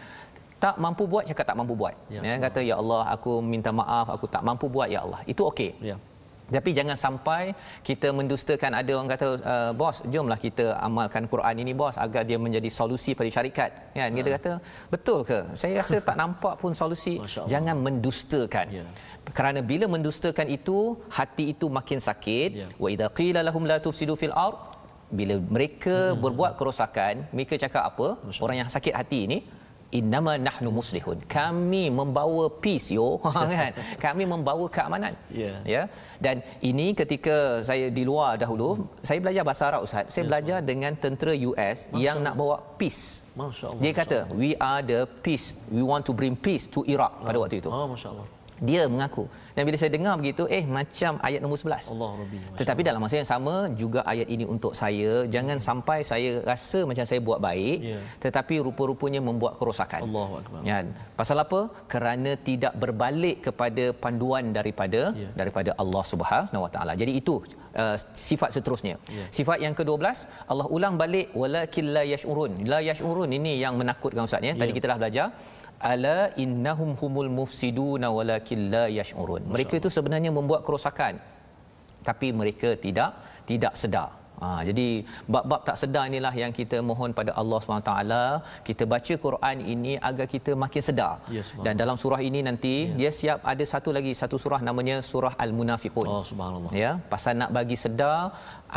Speaker 2: Tak mampu buat cakap tak mampu buat.
Speaker 1: Ya,
Speaker 2: ya, kata ya Allah aku minta maaf aku tak mampu buat ya Allah. Itu okey.
Speaker 1: Ya.
Speaker 2: Tapi jangan sampai kita mendustakan. Ada orang kata uh, bos jomlah kita amalkan Quran ini bos agar dia menjadi solusi pada syarikat. Kan? Kita
Speaker 1: Ha.
Speaker 2: kata betul ke? Saya rasa tak nampak pun solusi. Jangan mendustakan.
Speaker 1: Ya.
Speaker 2: kerana bila mendustakan itu hati itu makin sakit.
Speaker 1: Ya.
Speaker 2: wa idza qila lahum la tufsidu fil ard. Bila mereka hmm. berbuat kerosakan mereka cakap apa? Orang yang sakit hati ini innama nahnu muslihun. Kami membawa peace yo. Kan? Kami membawa keamanan.
Speaker 1: Yeah.
Speaker 2: ya. Dan ini ketika saya di luar dahulu hmm. saya belajar bahasa Arab ustaz. Saya yes, belajar Allah. dengan tentera US Masya yang Allah. nak bawa peace.
Speaker 1: Masya-Allah
Speaker 2: dia kata we are the peace. We want to bring peace to Iraq pada waktu itu.
Speaker 1: Oh masya-Allah
Speaker 2: dia mengaku. Dan bila saya dengar begitu eh macam ayat nombor 11
Speaker 1: Allah Rabbi
Speaker 2: tetapi dalam masa yang sama juga ayat ini untuk saya. Jangan sampai saya rasa macam saya buat baik yeah. tetapi rupa-rupanya membuat kerosakan.
Speaker 1: Allahu akbar.
Speaker 2: Ya. Pasal apa? Kerana tidak berbalik kepada panduan daripada yeah. daripada Allah Subhanahu Wa Taala. Jadi itu uh, sifat seterusnya. Yeah. sifat yang ke-12 Allah ulang balik walakin la yashurun. La yashurun ini yang menakutkan ustaz ya. Tadi yeah. kita dah belajar ala innahum humul mufsiduna walakin la yash'urun. Mereka itu sebenarnya membuat kerosakan. Tapi mereka tidak tidak sedar Ha, jadi bab-bab tak sedar inilah yang kita mohon pada Allah SWT kita baca Quran ini agar kita makin sedar
Speaker 1: yes,
Speaker 2: dan dalam surah ini nanti yeah. dia siap ada satu lagi satu surah namanya surah Al-Munafiqun
Speaker 1: oh, subhanallah.
Speaker 2: ya pasal nak bagi sedar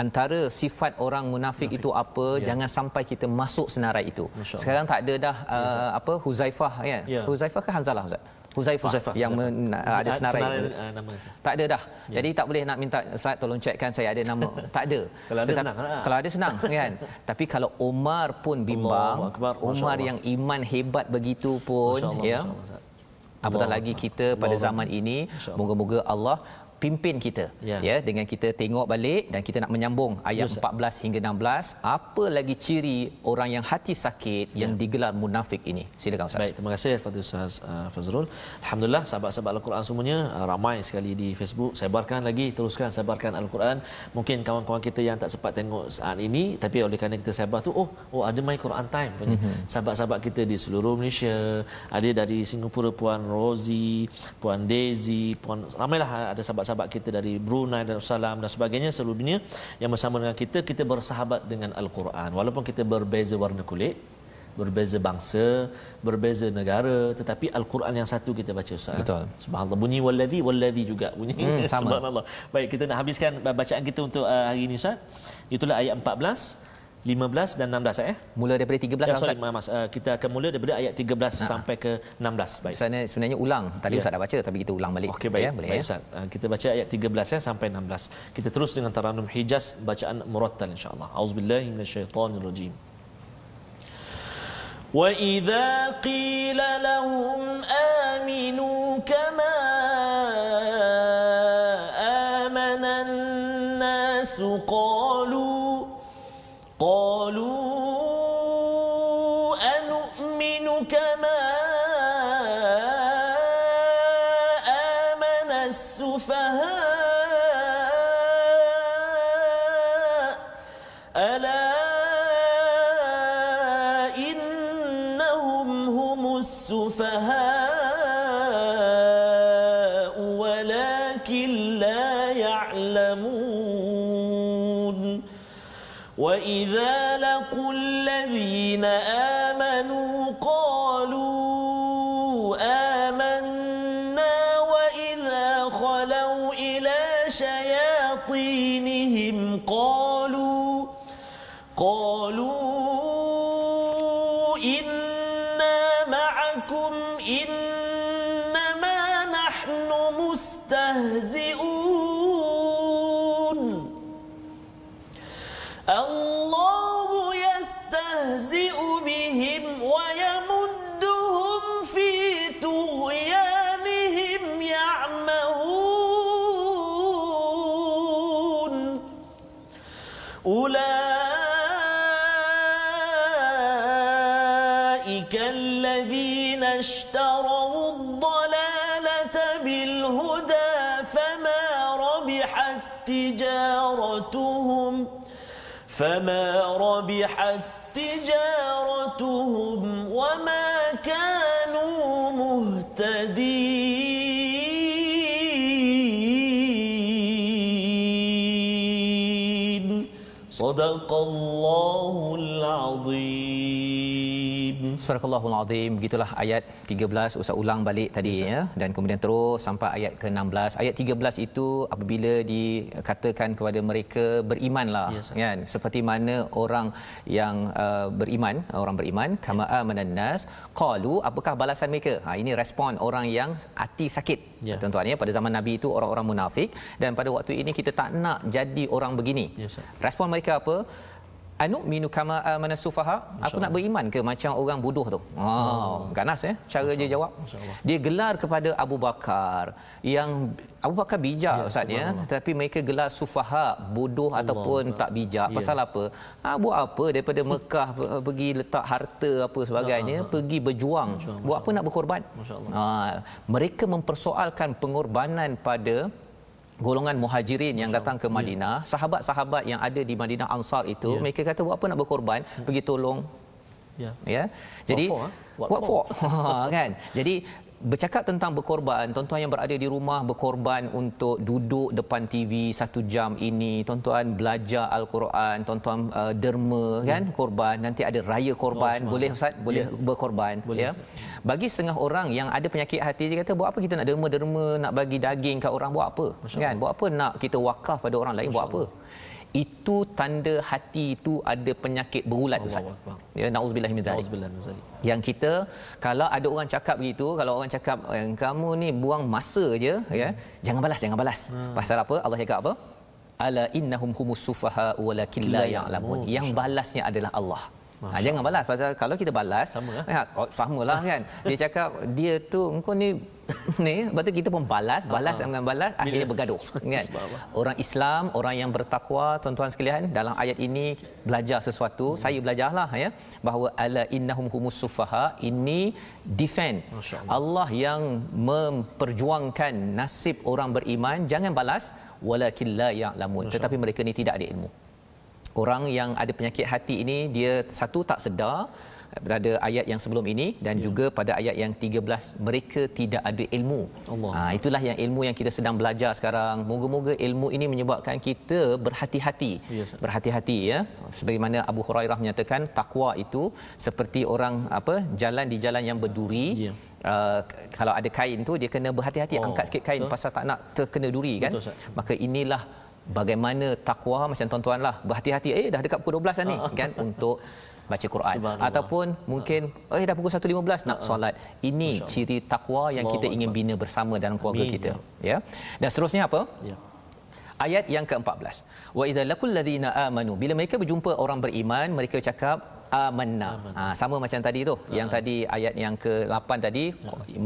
Speaker 2: antara sifat orang munafik, munafik. itu apa yeah. jangan sampai kita masuk senarai itu sekarang tak ada dah uh, apa Huzaifah ya yeah. Huzaifah ke Hanzalah Ustaz Huzaifah, Huzaifah yang Men, uh, ada senarai, senarai uh, nama. Tak ada dah. Ya. jadi tak boleh nak minta Ustaz tolong checkkan saya ada nama. Tak ada.
Speaker 1: Kalau ada Tetap, senang lah.
Speaker 2: kalau ada senang kan? Tapi kalau Umar pun bimbang Allah, Umar yang iman hebat begitu pun Allah, ya. apatah lagi kita pada zaman ini moga-moga Allah pimpin kita. Ya. ya dengan kita tengok balik dan kita nak menyambung ayat ya, 14 hingga 16 apa lagi ciri orang yang hati sakit ya. yang digelar munafik ini? Silakan ustaz.
Speaker 1: Baik terima kasih kepada ustaz uh, Fazrul. Alhamdulillah sahabat-sahabat al-Quran semuanya uh, ramai sekali di Facebook. Sebarkan lagi teruskan sebarkan al-Quran. Mungkin kawan-kawan kita yang tak sempat tengok saat ini tapi oleh kerana kita sebar tu oh oh ada my Quran time mm-hmm. sahabat-sahabat kita di seluruh Malaysia ada dari Singapura puan Rosie puan Daisy puan ramailah ada sahabat sahabat kita dari Brunei dan Salam dan sebagainya seluruh dunia yang bersama dengan kita kita bersahabat dengan al-Quran. Walaupun kita berbeza warna kulit berbeza bangsa berbeza negara tetapi al-Quran yang satu kita baca Ustaz.
Speaker 2: Betul.
Speaker 1: Subhanallah. Bunyi wallazi wallazi juga bunyi. Hmm, subhanallah. Baik kita nak habiskan bacaan kita untuk uh, hari ini Ustaz. Itulah ayat 14 15 dan 16 eh.
Speaker 2: Mula daripada 13
Speaker 1: ya, sorry, mas, uh, kita akan mula daripada ayat 13 nah. sampai ke 16. Baik.
Speaker 2: Sebenarnya, sebenarnya ulang. Tadi ya. Ustaz dah baca tapi kita ulang balik.
Speaker 1: Okey baik. Ya, boleh baik, ya. Ustaz. Uh, kita baca ayat 13 ya sampai 16. Kita terus dengan taranum Hijaz bacaan murattal insya-Allah. Auzubillahi minasyaitonirrajim. وإذا قيل لهم آمنوا كما آمن الناس قالوا قالوا إنما نحن مستهزئون. فما ربحت تجارتهم وما كانوا مهتدين صدق الله
Speaker 2: Subhanallahul azim begitulah ayat 13 Ustaz ulang balik tadi yes, ya. Dan kemudian terus sampai ayat ke-16 ayat 13 itu apabila dikatakan kepada mereka berimanlah yes, kan? Seperti mana orang yang uh, beriman orang beriman kama amanan nas qalu apakah balasan mereka? Ha ini respon orang yang hati sakit yeah. tuan-tuan ya. Pada zaman nabi itu orang-orang munafik. Dan pada waktu ini kita tak nak jadi orang begini. Yes, respon mereka apa anu minu kama amana sufaha aku nak beriman ke macam orang bodoh tu? Oh, oh. ganas ya cara dia jawab. Dia gelar kepada Abu Bakar yang Abu Bakar bijak ya, ustaz ya. tetapi mereka gelar sufaha bodoh Allah. ataupun Allah. tak bijak. Ya. pasal apa? Ha, buat apa daripada Mekah pergi letak harta apa sebagainya ha, pergi berjuang? Masya buat apa nak berkorban? Ha, mereka mempersoalkan pengorbanan pada golongan muhajirin yang datang ke Madinah, yeah. sahabat-sahabat yang ada di Madinah Ansar itu, yeah. mereka kata buat apa nak berkorban, hmm. pergi tolong. Ya. Yeah. Ya. Jadi what for? What for? kan? Jadi bercakap tentang berkorban, tuan-tuan yang berada di rumah berkorban untuk duduk depan TV satu jam ini, tuan-tuan belajar Al-Quran, tuan-tuan uh, derma hmm. kan korban, nanti ada raya korban, oh, boleh Ustaz? Boleh yeah. berkorban boleh, ya. Ustaz. Bagi setengah orang yang ada penyakit hati dia kata buat apa kita nak derma-derma nak bagi daging kat orang? Buat apa? Masya kan? Buat apa nak kita wakaf pada orang lain? Masya buat apa itu tanda hati itu ada penyakit berulat tu saja. Ya nauzubillah min zalik. Yang kita kalau ada orang cakap begitu, kalau orang cakap eh, kamu ni buang masa aje ya, jangan balas, jangan balas. Hmm. Pasal apa? Allah cakap apa? Ala innahum humus sufaha walakin la ya'lamun. Yang balasnya adalah Allah. Ha, jangan balas pasal kalau kita balas sama. Ya, oh, samalah kan. Dia cakap dia tu engkau ni ni betul kita pun balas, balas dengan balas akhirnya bergaduh. Kan. Orang Islam, orang yang bertakwa tuan-tuan sekalian dalam ayat ini belajar sesuatu, hmm. saya belajarlah ya bahawa ala innahum humus sufaha ini defend. Allah yang memperjuangkan nasib orang beriman jangan balas walakin la ya'lamun. Tetapi mereka ni tidak ada ilmu. Orang yang ada penyakit hati ini dia satu tak sedar pada ayat yang sebelum ini dan ya. juga pada ayat yang 13 mereka tidak ada ilmu. Allah. Ha, itulah yang ilmu yang kita sedang belajar sekarang. Moga-moga ilmu ini menyebabkan kita berhati-hati. Ya, berhati-hati ya. Sebagaimana Abu Hurairah menyatakan takwa itu seperti orang apa jalan di jalan yang berduri. Ya. Uh, kalau ada kain tu dia kena berhati-hati oh, angkat sikit kain betul. pasal tak nak terkena duri kan. Betul, Maka inilah bagaimana takwa macam tuan-tuan lah berhati-hati eh dah dekat pukul 12 dah ni kan untuk baca Quran. Ataupun mungkin eh dah pukul 1.15 nak solat. Ini ciri takwa yang kita ingin bina bersama dalam keluarga kita ya. Dan seterusnya apa? Ya. ayat yang ke-14 wa idza laqul ladzina amanu. Bila mereka berjumpa orang beriman mereka cakap amanna. Ha, sama macam tadi tu. Ha. Yang tadi ayat yang ke-8 tadi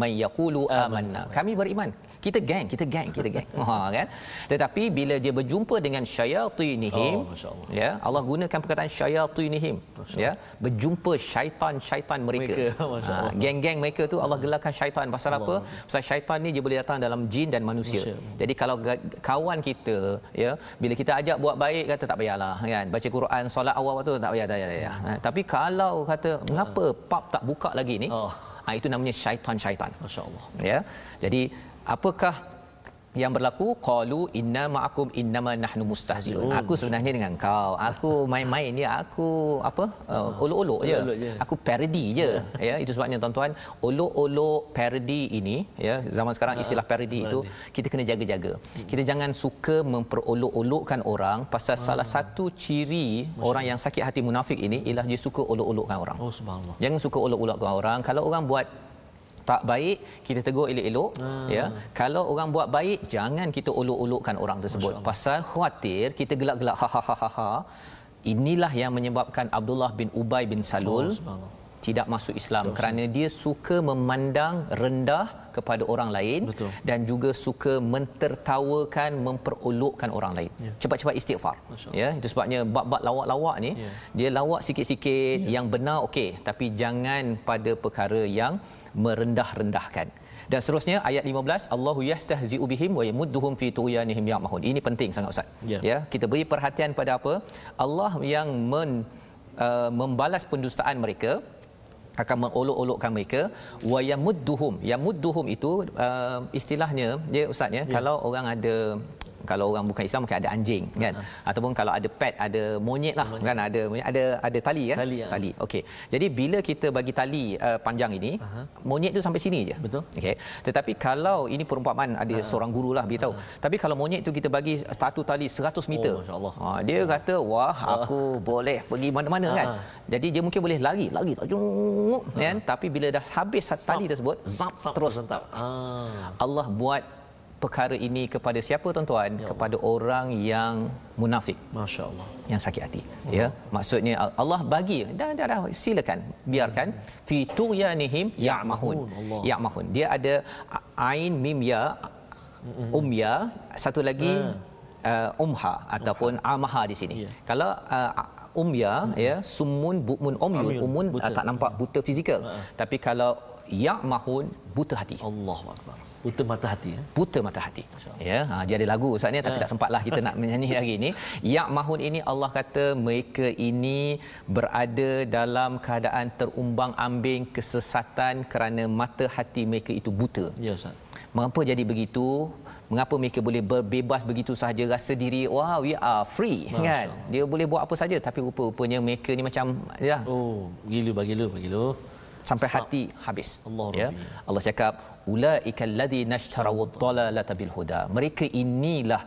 Speaker 2: may yaqulu amanna. Kami beriman kita geng kita geng kita geng ha kan? Tetapi bila dia berjumpa dengan syayatinihim oh, ya Allah gunakan perkataan syayatinihim ya. Berjumpa syaitan-syaitan mereka, mereka ha, geng-geng mereka tu Allah gelarkan syaitan. Pasal Allah. apa pasal syaitan ni dia boleh datang dalam jin dan manusia, jadi kalau kawan kita ya bila kita ajak buat baik kata tak payahlah kan? Baca Quran solat awal tu tak payah tak payah, tak payah. Ha, tapi kalau kata mengapa pub tak buka lagi ni? Oh. ha, itu namanya syaitan-syaitan.
Speaker 1: masya-Allah.
Speaker 2: Ya jadi apakah yang berlaku? Qalu inna ma'akum innama nahnu mustahzi'un aku sebenarnya dengan kau. Aku main-main ya aku apa? Uh, olok-olok je. Aku parody je. Ya. Itu sebabnya tuan-tuan. Olok-olok parody ini ya zaman sekarang ah, istilah parody itu kita kena jaga-jaga. Kita jangan suka memperolok-olokkan orang pasal ah. salah satu ciri orang yang sakit hati munafik ini ialah dia suka olok-olokkan orang. Oh subhanallah. Jangan suka olok-olokkan orang. Kalau orang buat tak baik kita tegur elok-elok hmm. ya kalau orang buat baik jangan kita olok-olokkan orang tersebut pasal khawatir kita gelak-gelak ha ha ha ha ha inilah yang menyebabkan Abdullah bin Ubay bin Salul oh, tidak masuk Islam Betul. kerana dia suka memandang rendah kepada orang lain Betul. dan juga suka mentertawakan memperolokkan orang lain. Ya. Cepat-cepat istighfar. Ya, itu sebabnya bab-bab lawak-lawak ni ya. dia lawak sikit-sikit ya. yang benar okey tapi jangan pada perkara yang merendah-rendahkan. Dan seterusnya ayat 15 Allahu yastahzi'u bihim wa yamudduhum fi tughyanihim ya'mahun. Ini penting sangat ustaz. Ya. ya, kita beri perhatian pada apa? Allah yang men, uh, membalas pendustaan mereka akan mengolok-olokkan mereka wa yamudduhum. Yamudduhum itu uh, istilahnya dia ustaz ya, ya. kalau orang ada kalau orang bukan Islam mungkin ada anjing kan uh-huh. ataupun kalau ada pet ada monyet lah monyet. kan ada ada ada tali kan
Speaker 1: tali, ya.
Speaker 2: tali. okey jadi bila kita bagi tali uh, panjang ini uh-huh. monyet tu sampai sini je
Speaker 1: betul
Speaker 2: okey tetapi kalau ini perumpamaan ada uh-huh. seorang guru lah beritahu uh-huh. tapi kalau monyet tu kita bagi satu tali 100 meter oh, masyaallah ha, dia kata wah aku uh-huh. boleh pergi mana-mana uh-huh. kan jadi dia mungkin boleh lari lagi uh-huh. kan tapi bila dah habis tali tersebut zap, zap terus
Speaker 1: sentap ah.
Speaker 2: Allah buat perkara ini kepada siapa tuan-tuan? Ya kepada orang yang munafik.
Speaker 1: masya-Allah.
Speaker 2: Yang sakit hati. Allah. ya? Maksudnya Allah bagi. Dah dah, dah. Silakan. Biarkan. Fi tuyanihim ya'mahun. Ya'mahun dia ada ain mim ya. Umya satu lagi uh, umha ataupun amaha di sini. Ya. kalau uh, umya ya sumun bukmun umyun umun uh, tak nampak buta fizikal. Uh tapi kalau ya'mahun buta hati.
Speaker 1: Allahu akbar buta mata hati ya?
Speaker 2: buta mata hati. Ya ha dia ada lagu ustaz ni tapi ha. tak sempatlah kita nak menyanyi hari ini. Ya mahun ini Allah kata mereka ini berada dalam keadaan terumbang-ambing kesesatan kerana mata hati mereka itu buta.
Speaker 1: Ya ustaz.
Speaker 2: Mengapa jadi begitu? Mengapa mereka boleh berbebas begitu sahaja? Rasa diri wow we are free Masya kan dia boleh buat apa saja tapi rupa-rupanya mereka ni macam ya.
Speaker 1: Oh gila bagi lu bagi lu
Speaker 2: sampai hati habis Allah ya. Allah cakap ulaikal ladzi nashtaraw dhalalata bil huda. Mereka inilah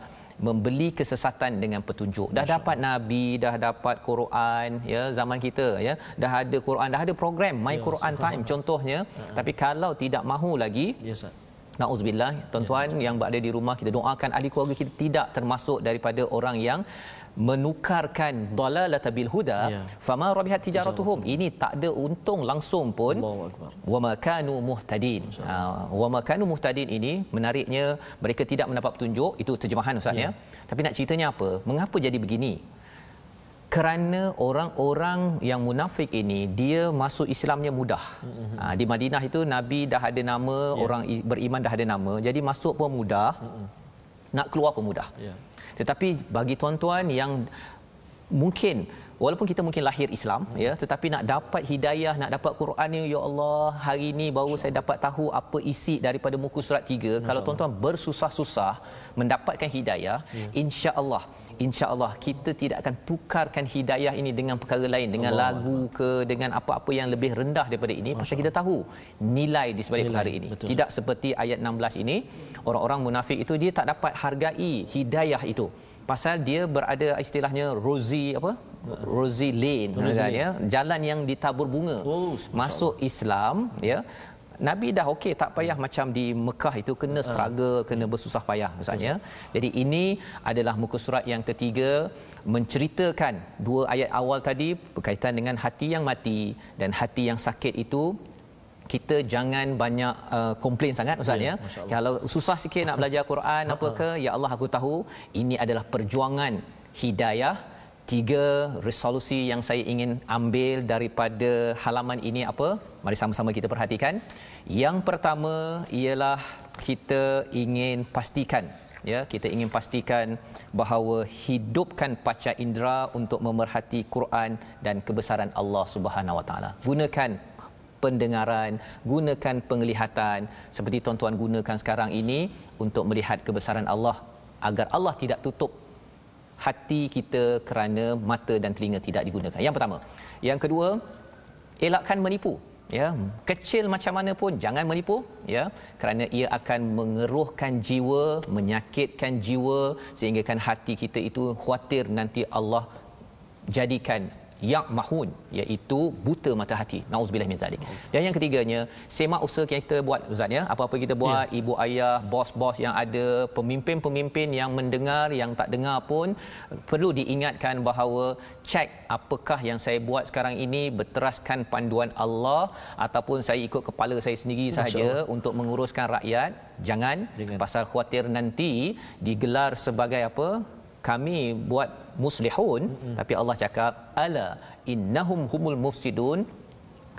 Speaker 2: membeli kesesatan dengan petunjuk. Dah dapat nabi dah dapat Quran ya zaman kita ya. Dah ada Quran dah ada program my ya, Quran time contohnya. Uh-huh. tapi kalau tidak mahu lagi
Speaker 1: ya,
Speaker 2: Nauzubillah tuan-tuan ya, yang berada di rumah kita doakan ahli keluarga kita tidak termasuk daripada orang yang menukarkan dalalata bil huda ya. fama rabihat tijaratuhum ini tak ada untung langsung pun wa ma kanu muhtadin ha, wa ma kanu muhtadin ini menariknya mereka tidak mendapat petunjuk itu terjemahan ustaz ya. ya tapi nak ceritanya apa mengapa jadi begini kerana orang-orang yang munafik ini dia masuk Islamnya mudah. Mm-hmm. Ha, di Madinah itu Nabi dah ada nama, yeah. orang beriman dah ada nama. Jadi masuk pun mudah. Mm-hmm. Nak keluar pun mudah. Yeah. Tetapi bagi tuan-tuan yang mungkin walaupun kita mungkin lahir Islam ya tetapi nak dapat hidayah nak dapat Quran ni ya Allah hari ini baru saya dapat tahu apa isi daripada muka surat 3 kalau tuan-tuan bersusah-susah mendapatkan hidayah ya. insya-Allah insya-Allah kita tidak akan tukarkan hidayah ini dengan perkara lain dengan Allah lagu ke dengan apa-apa yang lebih rendah daripada ini. Pasal kita tahu nilai di sebalik nilai, perkara ini. betul. tidak seperti ayat 16 ini orang-orang munafik itu dia tak dapat hargai hidayah itu. Pasal dia berada istilahnya rozi apa? Rozi lane kan ya jalan yang ditabur bunga. Oh, masuk Islam ya Nabi dah okey tak payah macam di Mekah itu kena ah. struggle kena bersusah payah misalnya jadi ini adalah muka surat yang ketiga menceritakan dua ayat awal tadi berkaitan dengan hati yang mati dan hati yang sakit itu kita jangan banyak uh, komplain sangat ustaz ya. ya. Kalau susah sikit nak belajar Quran apa ke ya Allah aku tahu ini adalah perjuangan hidayah tiga resolusi yang saya ingin ambil daripada halaman ini apa? Mari sama-sama kita perhatikan. Yang pertama ialah kita ingin pastikan ya kita ingin pastikan bahawa hidupkan paca indera untuk memerhati Quran dan kebesaran Allah Subhanahu Wa Taala. Gunakan pendengaran, gunakan penglihatan seperti tuan-tuan gunakan sekarang ini untuk melihat kebesaran Allah agar Allah tidak tutup hati kita kerana mata dan telinga tidak digunakan. Yang pertama. Yang kedua, elakkan menipu. Ya, kecil macam mana pun jangan menipu, ya, kerana ia akan mengeruhkan jiwa, menyakitkan jiwa sehingga kan hati kita itu khawatir nanti Allah jadikan yang mahun iaitu buta mata hati. Nauzubillah min zalik. Dan yang ketiganya semak usaha kita buat ustaz ya apa-apa kita buat ya. ibu ayah bos-bos yang ada pemimpin-pemimpin yang mendengar yang tak dengar pun perlu diingatkan bahawa cek apakah yang saya buat sekarang ini berteraskan panduan Allah ataupun saya ikut kepala saya sendiri sahaja untuk menguruskan rakyat. Jangan Dengan. pasal khuatir nanti digelar sebagai apa kami buat muslihun mm-hmm. tapi Allah cakap ala innahum humul mufsidun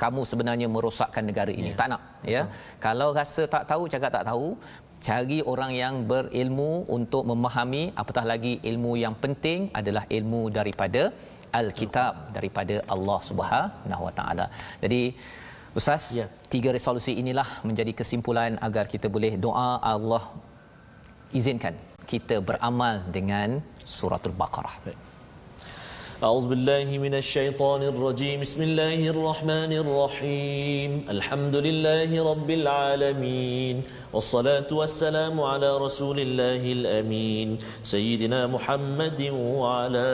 Speaker 2: kamu sebenarnya merosakkan negara ini yeah. tak nak ya uh-huh. kalau rasa tak tahu cakap tak tahu cari orang yang berilmu untuk memahami apatah lagi ilmu yang penting adalah ilmu daripada al-kitab daripada Allah Subhanahu wa taala jadi ustaz yeah. tiga resolusi inilah menjadi kesimpulan agar kita boleh doa Allah izinkan kita beramal dengan baqarah
Speaker 1: Baik. أعوذ بالله من الشيطان الرجيم. بسم الله الرحمن الرحيم. الحمد لله رب العالمين. والصلاة والسلام على رسول الله الأمين. سيدنا محمد وعلى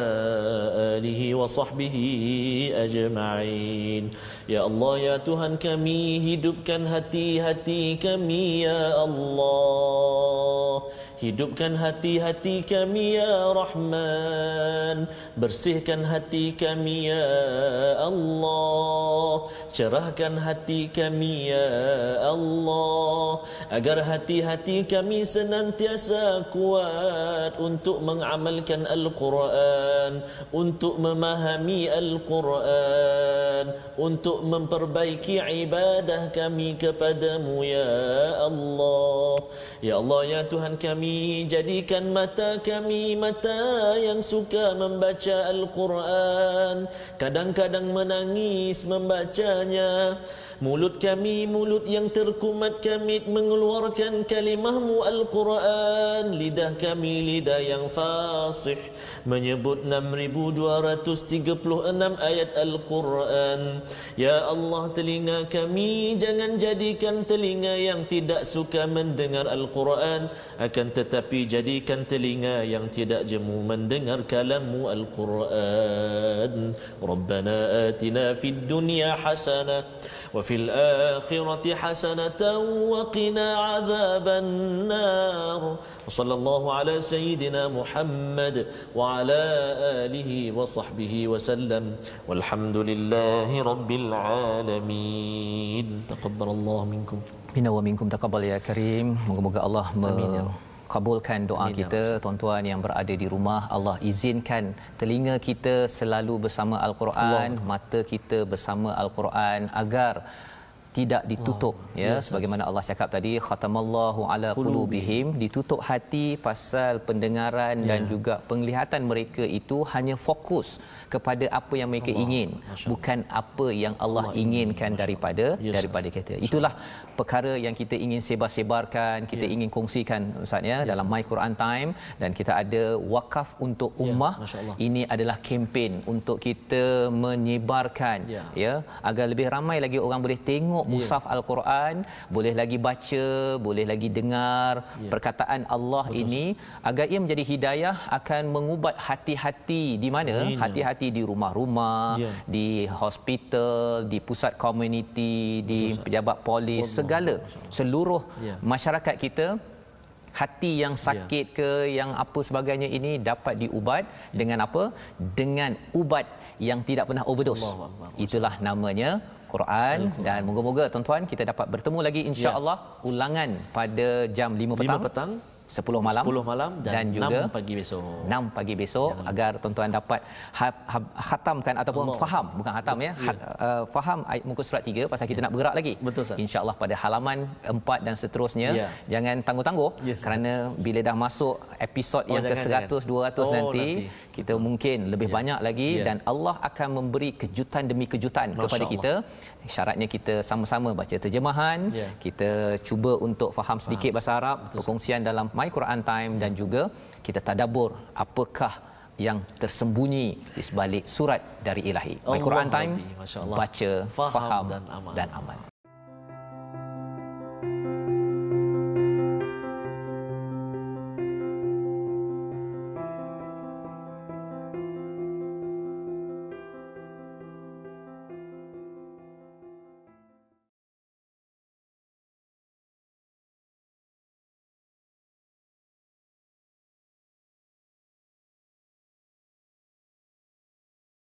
Speaker 1: آله وصحبه أجمعين. يا الله يا Tuhan kami hidupkan hati-hati kami ya Allah Hidupkan hati-hati kami ya Rahman. Bersihkan hati kami ya Allah. Cerahkan hati kami ya Allah. Agar hati-hati kami senantiasa kuat Untuk mengamalkan Al-Quran Untuk memahami Al-Quran Untuk memperbaiki ibadah kami kepadamu ya Allah. Ya Allah ya Tuhan kami jadikan mata kami mata yang suka membaca Al-Quran. Kadang-kadang menangis membacanya mulut kami mulut yang terkumat kami mengeluarkan kalimahmu Al-Quran. Lidah kami lidah yang fasih. Menyebut 6236 ayat Al-Quran. Ya Allah telinga kami jangan jadikan telinga yang tidak suka mendengar Al-Quran. Akan tetapi jadikan telinga yang tidak jemu mendengar kalammu Al-Quran. Rabbana atina fid dunya hasanah وفي الآخرة حسنة وقنا عذاب النار وصلى الله على سيدنا محمد وعلى آله وصحبه وسلم والحمد لله رب العالمين تقبل الله منكم
Speaker 2: Minna wa minkum taqabbal ya karim. Moga-moga Allah kabulkan doa
Speaker 1: Amin, ya
Speaker 2: kita tuan-tuan yang berada di rumah. Allah izinkan telinga kita selalu bersama al-Quran mata kita bersama al-Quran agar tidak ditutup
Speaker 1: Allah.
Speaker 2: ya
Speaker 1: Yes,
Speaker 2: sebagaimana Allah cakap tadi khatamallahu ala qulubihim ditutup hati pasal pendengaran
Speaker 1: Ya.
Speaker 2: dan juga penglihatan mereka itu hanya fokus kepada apa yang mereka
Speaker 1: Allah.
Speaker 2: ingin
Speaker 1: Masya
Speaker 2: bukan apa yang Allah,
Speaker 1: Allah
Speaker 2: inginkan
Speaker 1: Masya
Speaker 2: daripada
Speaker 1: Yes,
Speaker 2: daripada kita itulah perkara yang kita ingin sebar-sebarkan kita
Speaker 1: Ya.
Speaker 2: ingin kongsikan ustaz ya dalam my Quran time dan kita ada wakaf untuk
Speaker 1: Ya,
Speaker 2: ummah
Speaker 1: Allah.
Speaker 2: ini adalah kempen untuk kita menyebarkan
Speaker 1: Ya.
Speaker 2: ya agar lebih ramai lagi orang boleh tengok mushaf al-Quran boleh lagi baca boleh lagi dengar
Speaker 1: Ya.
Speaker 2: perkataan Allah ini agar ia menjadi hidayah akan mengubat hati-hati di mana?
Speaker 1: Amin.
Speaker 2: hati-hati di rumah-rumah
Speaker 1: Ya.
Speaker 2: di hospital di pusat komuniti di pejabat polis segala seluruh
Speaker 1: Ya.
Speaker 2: masyarakat kita hati yang sakit ke yang apa sebagainya ini dapat diubat dengan apa? Dengan ubat yang tidak pernah overdose. Itulah namanya Quran dan moga-moga tuan-tuan kita dapat bertemu lagi insya-Allah ulangan pada jam 5
Speaker 1: 5
Speaker 2: petang,
Speaker 1: petang
Speaker 2: 10 malam
Speaker 1: 10 malam dan,
Speaker 2: dan juga
Speaker 1: 6 pagi besok
Speaker 2: 6 pagi besok agar tuan-tuan dapat ha, ha, khatamkan ataupun
Speaker 1: Allah.
Speaker 2: faham bukan khatam ya hat, uh, faham ayat muka surat 3 pasal kita nak bergerak lagi
Speaker 1: Betul, Ustaz.
Speaker 2: insyaallah pada halaman 4 dan seterusnya
Speaker 1: Ya.
Speaker 2: jangan tangguh-tangguh
Speaker 1: Yes.
Speaker 2: kerana bila dah masuk episod
Speaker 1: Oh,
Speaker 2: yang ke
Speaker 1: jangan,
Speaker 2: 100 200
Speaker 1: Oh,
Speaker 2: nanti,
Speaker 1: nanti.
Speaker 2: kita mungkin lebih
Speaker 1: Ya.
Speaker 2: banyak lagi
Speaker 1: Ya.
Speaker 2: dan Allah akan memberi kejutan demi kejutan
Speaker 1: Masya
Speaker 2: kepada
Speaker 1: Allah.
Speaker 2: kita syaratnya kita sama-sama baca terjemahan.
Speaker 1: Ya.
Speaker 2: kita cuba untuk faham sedikit bahasa Arab perkongsian dalam My Quran Time dan juga kita tadabbur apakah yang tersembunyi di sebalik surat dari ilahi. My
Speaker 1: Allah
Speaker 2: Quran Time
Speaker 1: Rabbi,
Speaker 2: baca
Speaker 1: Faham
Speaker 2: faham
Speaker 1: dan amal.
Speaker 2: dan amal